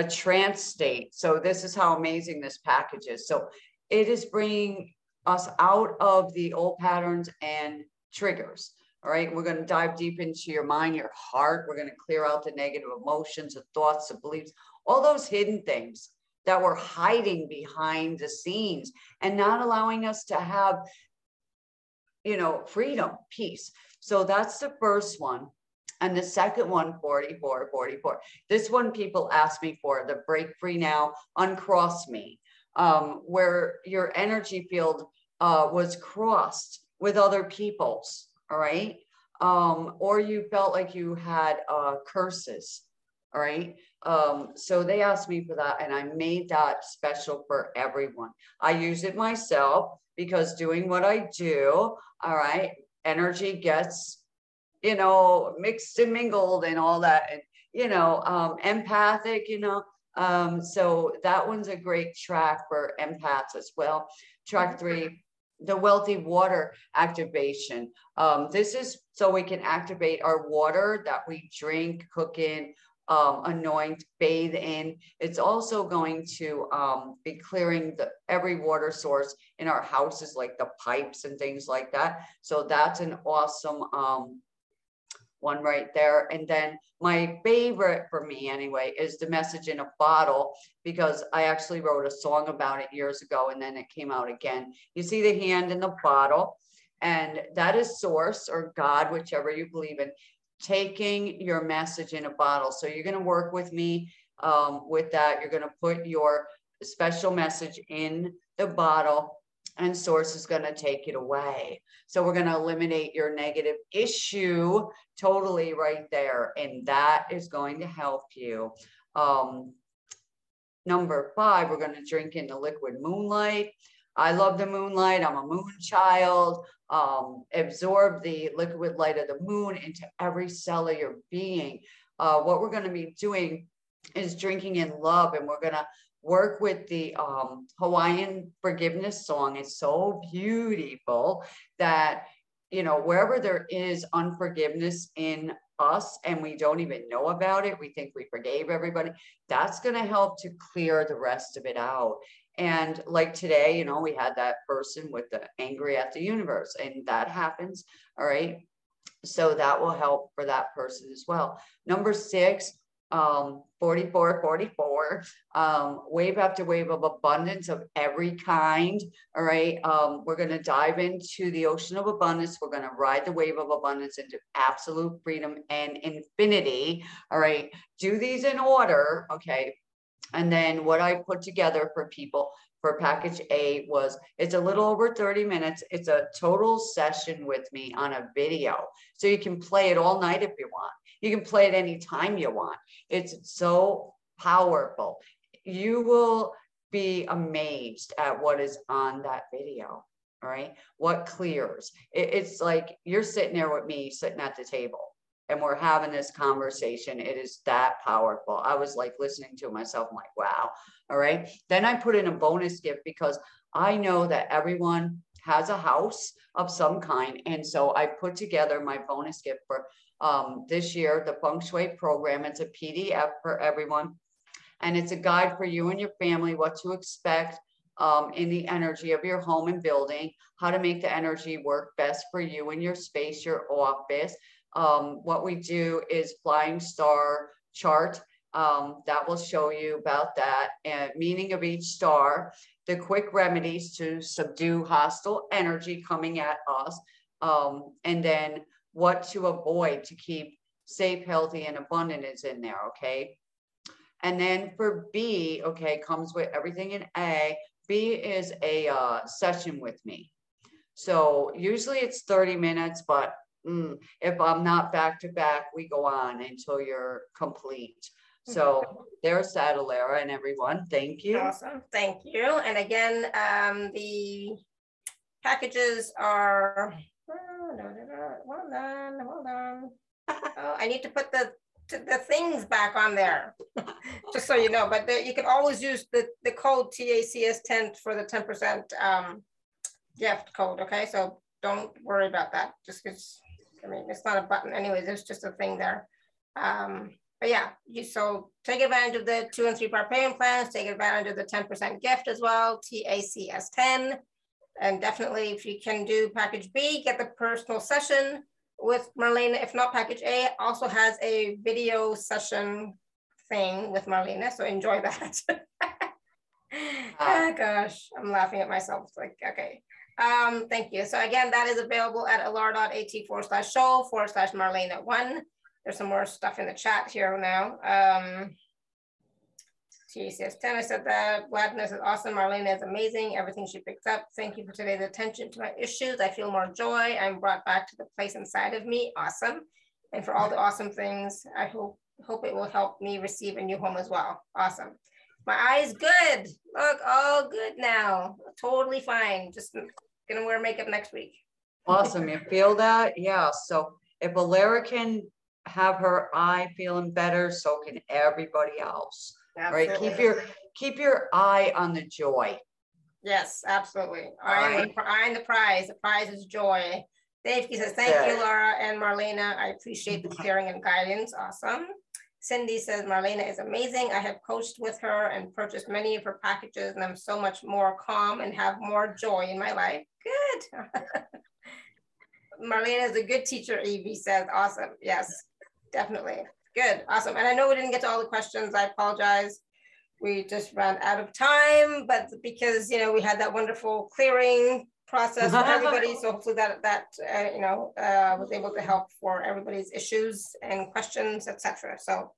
[SPEAKER 2] a trance state. So this is how amazing this package is. So it is bringing us out of the old patterns and triggers. All right, we're going to dive deep into your mind, your heart. We're going to clear out the negative emotions, the thoughts, the beliefs, all those hidden things that were hiding behind the scenes and not allowing us to have, you know, freedom, peace. So that's the first one. And the second one, 44, 44. This one people ask me for, the break free now, uncross me, um, where your energy field uh, was crossed with other people's all right? Um, or you felt like you had uh, curses, all right? Um, so they asked me for that, and I made that special for everyone. I use it myself because doing what I do, all right, energy gets, you know, mixed and mingled and all that, and you know, um, empathic, you know. Um, so that one's a great track for empaths as well. Track three, the wealthy water activation. Um, this is so we can activate our water that we drink, cook in, um, anoint, bathe in. It's also going to um, be clearing the every water source in our houses, like the pipes and things like that. So that's an awesome um, one right there. And then my favorite for me anyway is the message in a bottle because I actually wrote a song about it years ago and then it came out again. You see the hand in the bottle and that is source or God, whichever you believe in, taking your message in a bottle. So you're going to work with me um, with that. You're going to put your special message in the bottle and source is going to take it away. So we're going to eliminate your negative issue totally right there. And that is going to help you. Um, number five, we're going to drink in the liquid moonlight. I love the moonlight. I'm a moon child. Um, absorb the liquid light of the moon into every cell of your being. Uh, what we're going to be doing is drinking in love, and we're going to work with the um, Hawaiian forgiveness song. It's so beautiful that, you know, wherever there is unforgiveness in us and we don't even know about it, we think we forgave everybody, that's going to help to clear the rest of it out. And like today, you know, we had that person with the angry at the universe, and that happens. All right. So that will help for that person as well. Number six, um, 44, 44, um, wave after wave of abundance of every kind. All right. Um, we're going to dive into the ocean of abundance. We're going to ride the wave of abundance into absolute freedom and infinity. All right. Do these in order. Okay. And then what I put together for people for package A was it's a little over 30 minutes. It's a total session with me on a video. So you can play it all night if you want. You can play it anytime you want. It's so powerful. You will be amazed at what is on that video. All right. What clears. It, it's like you're sitting there with me sitting at the table and we're having this conversation. It is that powerful. I was like listening to myself. I'm like, wow. All right. Then I put in a bonus gift because I know that everyone has a house of some kind. And so I put together my bonus gift for um, this year, the Feng Shui program. It's a PDF for everyone. And it's a guide for you and your family, what to expect um, in the energy of your home and building, how to make the energy work best for you and your space, your office. Um, what we do is flying star chart. Um, that will show you about that and meaning of each star, the quick remedies to subdue hostile energy coming at us, um, and then what to avoid to keep safe, healthy, and abundant is in there, okay? And then for B, okay, comes with everything in A. B is a uh, session with me. So usually it's 30 minutes, but mm, if I'm not back to back, we go on until you're complete. So there's Sadalara and everyone. Thank you.
[SPEAKER 1] Awesome. Thank you. And again, um, the packages are Hold on, hold on. Oh, I need to put the the things back on there, (laughs) just so you know. But the, you can always use the, the code TACS10 for the 10% um, gift code, okay? So don't worry about that. Just because, I mean, it's not a button anyway, there's just a thing there. Um, but yeah, you so take advantage of the two and three part payment plans, take advantage of the 10% gift as well, TACS10. And definitely if you can do package B, get the personal session with Marlenea. If not package A, also has a video session thing with Marlenea. So enjoy that. oh (laughs) gosh, I'm laughing at myself. It's like, okay. Um, thank you. So again, that is available at alara.at forward slash show forward slash Marlenea one. There's some more stuff in the chat here now. Um, she says, 10, I said that. Gladness is awesome. Marlenea is amazing. Everything she picks up. Thank you for today's attention to my issues. I feel more joy. I'm brought back to the place inside of me. Awesome. And for all the awesome things, I hope hope it will help me receive a new home as well. Awesome. My eyes good. Look, all good now. Totally fine. Just gonna wear makeup next week.
[SPEAKER 2] Awesome. You feel that? Yeah. So if Alara can have her eye feeling better, so can everybody else. Absolutely. Right? Keep your keep your eye on the joy.
[SPEAKER 1] Yes, absolutely. Eye, right. eye on the prize. The prize is joy. Dave says, thank yeah. you, Alara and Marlenea. I appreciate the caring and guidance. Awesome. Cindy says, Marlenea is amazing. I have coached with her and purchased many of her packages, and I'm so much more calm and have more joy in my life. Good. (laughs) Marlenea is a good teacher, Evie says. Awesome. Yes, definitely. Good. Awesome. And I know we didn't get to all the questions. I apologize. We just ran out of time, but because, you know, we had that wonderful clearing process for (laughs) everybody. So hopefully that, that uh, you know, uh, was able to help for everybody's issues and questions, etc. So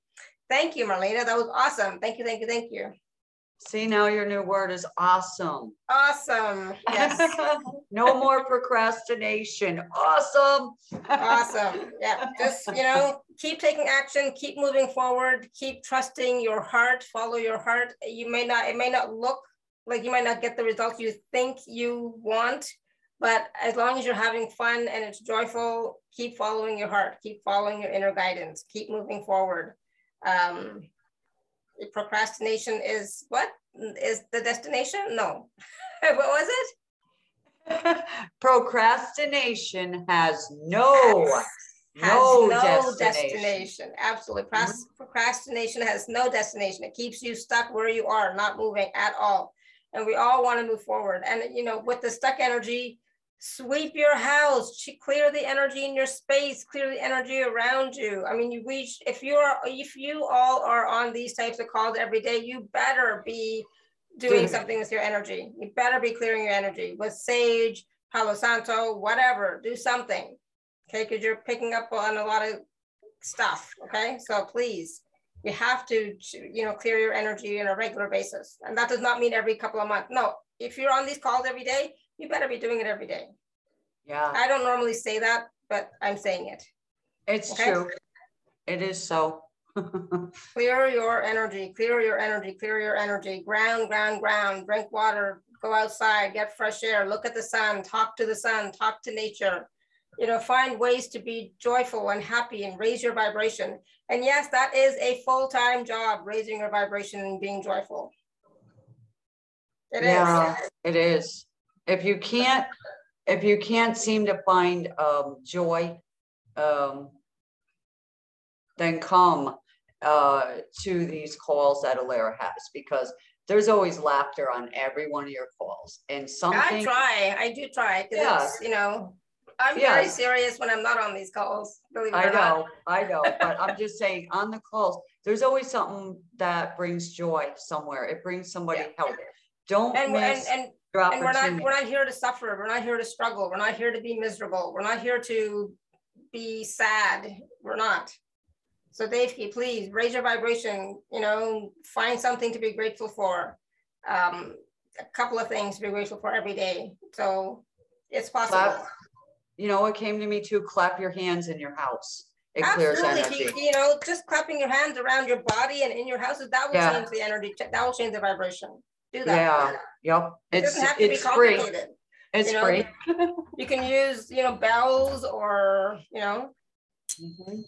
[SPEAKER 1] thank you, Marlenea. That was awesome. Thank you, thank you, thank you.
[SPEAKER 2] See, now your new word is awesome.
[SPEAKER 1] Awesome. Yes. (laughs)
[SPEAKER 2] no more procrastination. Awesome.
[SPEAKER 1] awesome. Yeah. Just, you know, keep taking action, keep moving forward, keep trusting your heart, follow your heart. You may not, it may not look like you might not get the results you think you want, but as long as you're having fun and it's joyful, keep following your heart, keep following your inner guidance, keep moving forward. Um, procrastination is what is the destination? No. (laughs) what was
[SPEAKER 2] it? (laughs) Procrastination has no has, no, no destination. destination.
[SPEAKER 1] Absolutely. Mm -hmm. Procrastination has no destination. It keeps you stuck where you are, not moving at all. And we all want to move forward. And you know, with the stuck energy, sweep your house. Clear the energy in your space. Clear the energy around you. I mean you reach if you're if you all are on these types of calls every day you better be doing something with your energy. You better be clearing your energy with sage palo santo whatever. Do something. Okay because you're picking up on a lot of stuff. Okay so please you have to you know clear your energy on a regular basis. And that does not mean every couple of months. No if you're on these calls every day you better be doing it every day.
[SPEAKER 2] Yeah.
[SPEAKER 1] I don't normally say that, but I'm saying it.
[SPEAKER 2] It's okay? true. It is so. (laughs)
[SPEAKER 1] clear your energy, clear your energy, clear your energy, ground, ground, ground, drink water, go outside, get fresh air, look at the sun, talk to the sun, talk to nature. You know, find ways to be joyful and happy and raise your vibration. And yes, that is a full-time job, raising your vibration and being joyful.
[SPEAKER 2] It yeah, is. It is if you can't if you can't seem to find um, joy um, then come uh, to these calls that Alara has because there's always laughter on every one of your calls and something I
[SPEAKER 1] try I do try because yeah. you know I'm yes. very serious when I'm not on these calls believe it I
[SPEAKER 2] know
[SPEAKER 1] not.
[SPEAKER 2] I know but I'm just saying on the calls there's always something that brings joy somewhere it brings somebody yeah. help don't
[SPEAKER 1] and,
[SPEAKER 2] miss
[SPEAKER 1] and, and and we're not we're not here to suffer. We're not here to struggle. We're not here to be miserable. We're not here to be sad. We're not. So Dave, please raise your vibration. You know, find something to be grateful for. Um, a couple of things to be grateful for every day. So it's possible. Clap.
[SPEAKER 2] You know, it came to me too. Clap your hands in your house. It Absolutely. clears energy.
[SPEAKER 1] You, you know, just clapping your hands around your body and in your houses, that will yeah. change the energy. That will change the vibration do that.
[SPEAKER 2] Yeah. Yep.
[SPEAKER 1] It
[SPEAKER 2] it's,
[SPEAKER 1] have to it's be.
[SPEAKER 2] Free. It's
[SPEAKER 1] you know,
[SPEAKER 2] free. (laughs)
[SPEAKER 1] you can use, you know, bells or, you know, mm-hmm.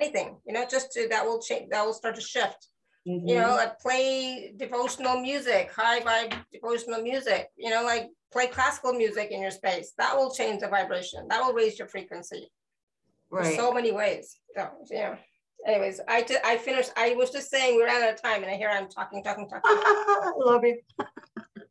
[SPEAKER 1] anything, you know, just to, that will change, that will start to shift. Mm-hmm. You know, like play devotional music, high vibe devotional music, you know, like play classical music in your space. That will change the vibration. That will raise your frequency. Right. There's so many ways. So, yeah. Anyways, I, t- I finished. I was just saying we ran out of time, and I hear I'm talking, talking, talking. (laughs)
[SPEAKER 2] Love you. (laughs)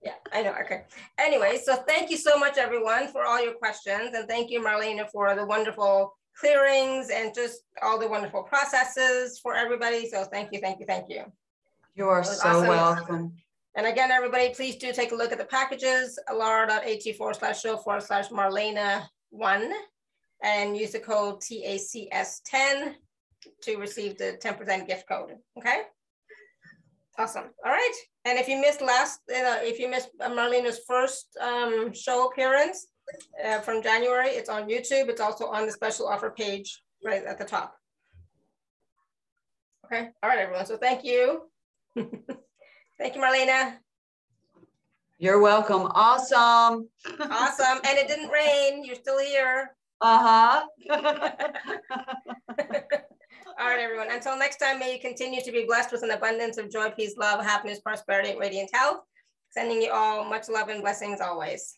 [SPEAKER 1] yeah, I know. Okay. Anyway, so thank you so much, everyone, for all your questions, and thank you, Marlenea, for the wonderful clearings and just all the wonderful processes for everybody. So thank you, thank you, thank you.
[SPEAKER 2] You are so awesome. welcome.
[SPEAKER 1] And again, everybody, please do take a look at the packages, alara.at forward slash show forward slash Marlenea one and use the code TACS10 to receive the 10% gift code. Okay. Awesome. All right. And if you missed last, uh, if you missed Marlenea's first um, show appearance, uh, from January. It's on YouTube. It's also on the special offer page right at the top. Okay. All right, everyone. So thank you. (laughs) thank you, Marlenea.
[SPEAKER 2] You're welcome. Awesome.
[SPEAKER 1] awesome. And it didn't rain. You're still here.
[SPEAKER 2] Uh-huh. (laughs)
[SPEAKER 1] All right, everyone. Until next time, may you continue to be blessed with an abundance of joy, peace, love, happiness, prosperity, radiant health. Sending you all much love and blessings always.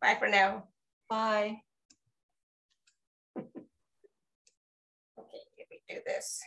[SPEAKER 1] Bye for now.
[SPEAKER 2] Bye. (laughs)
[SPEAKER 1] okay, let me do this.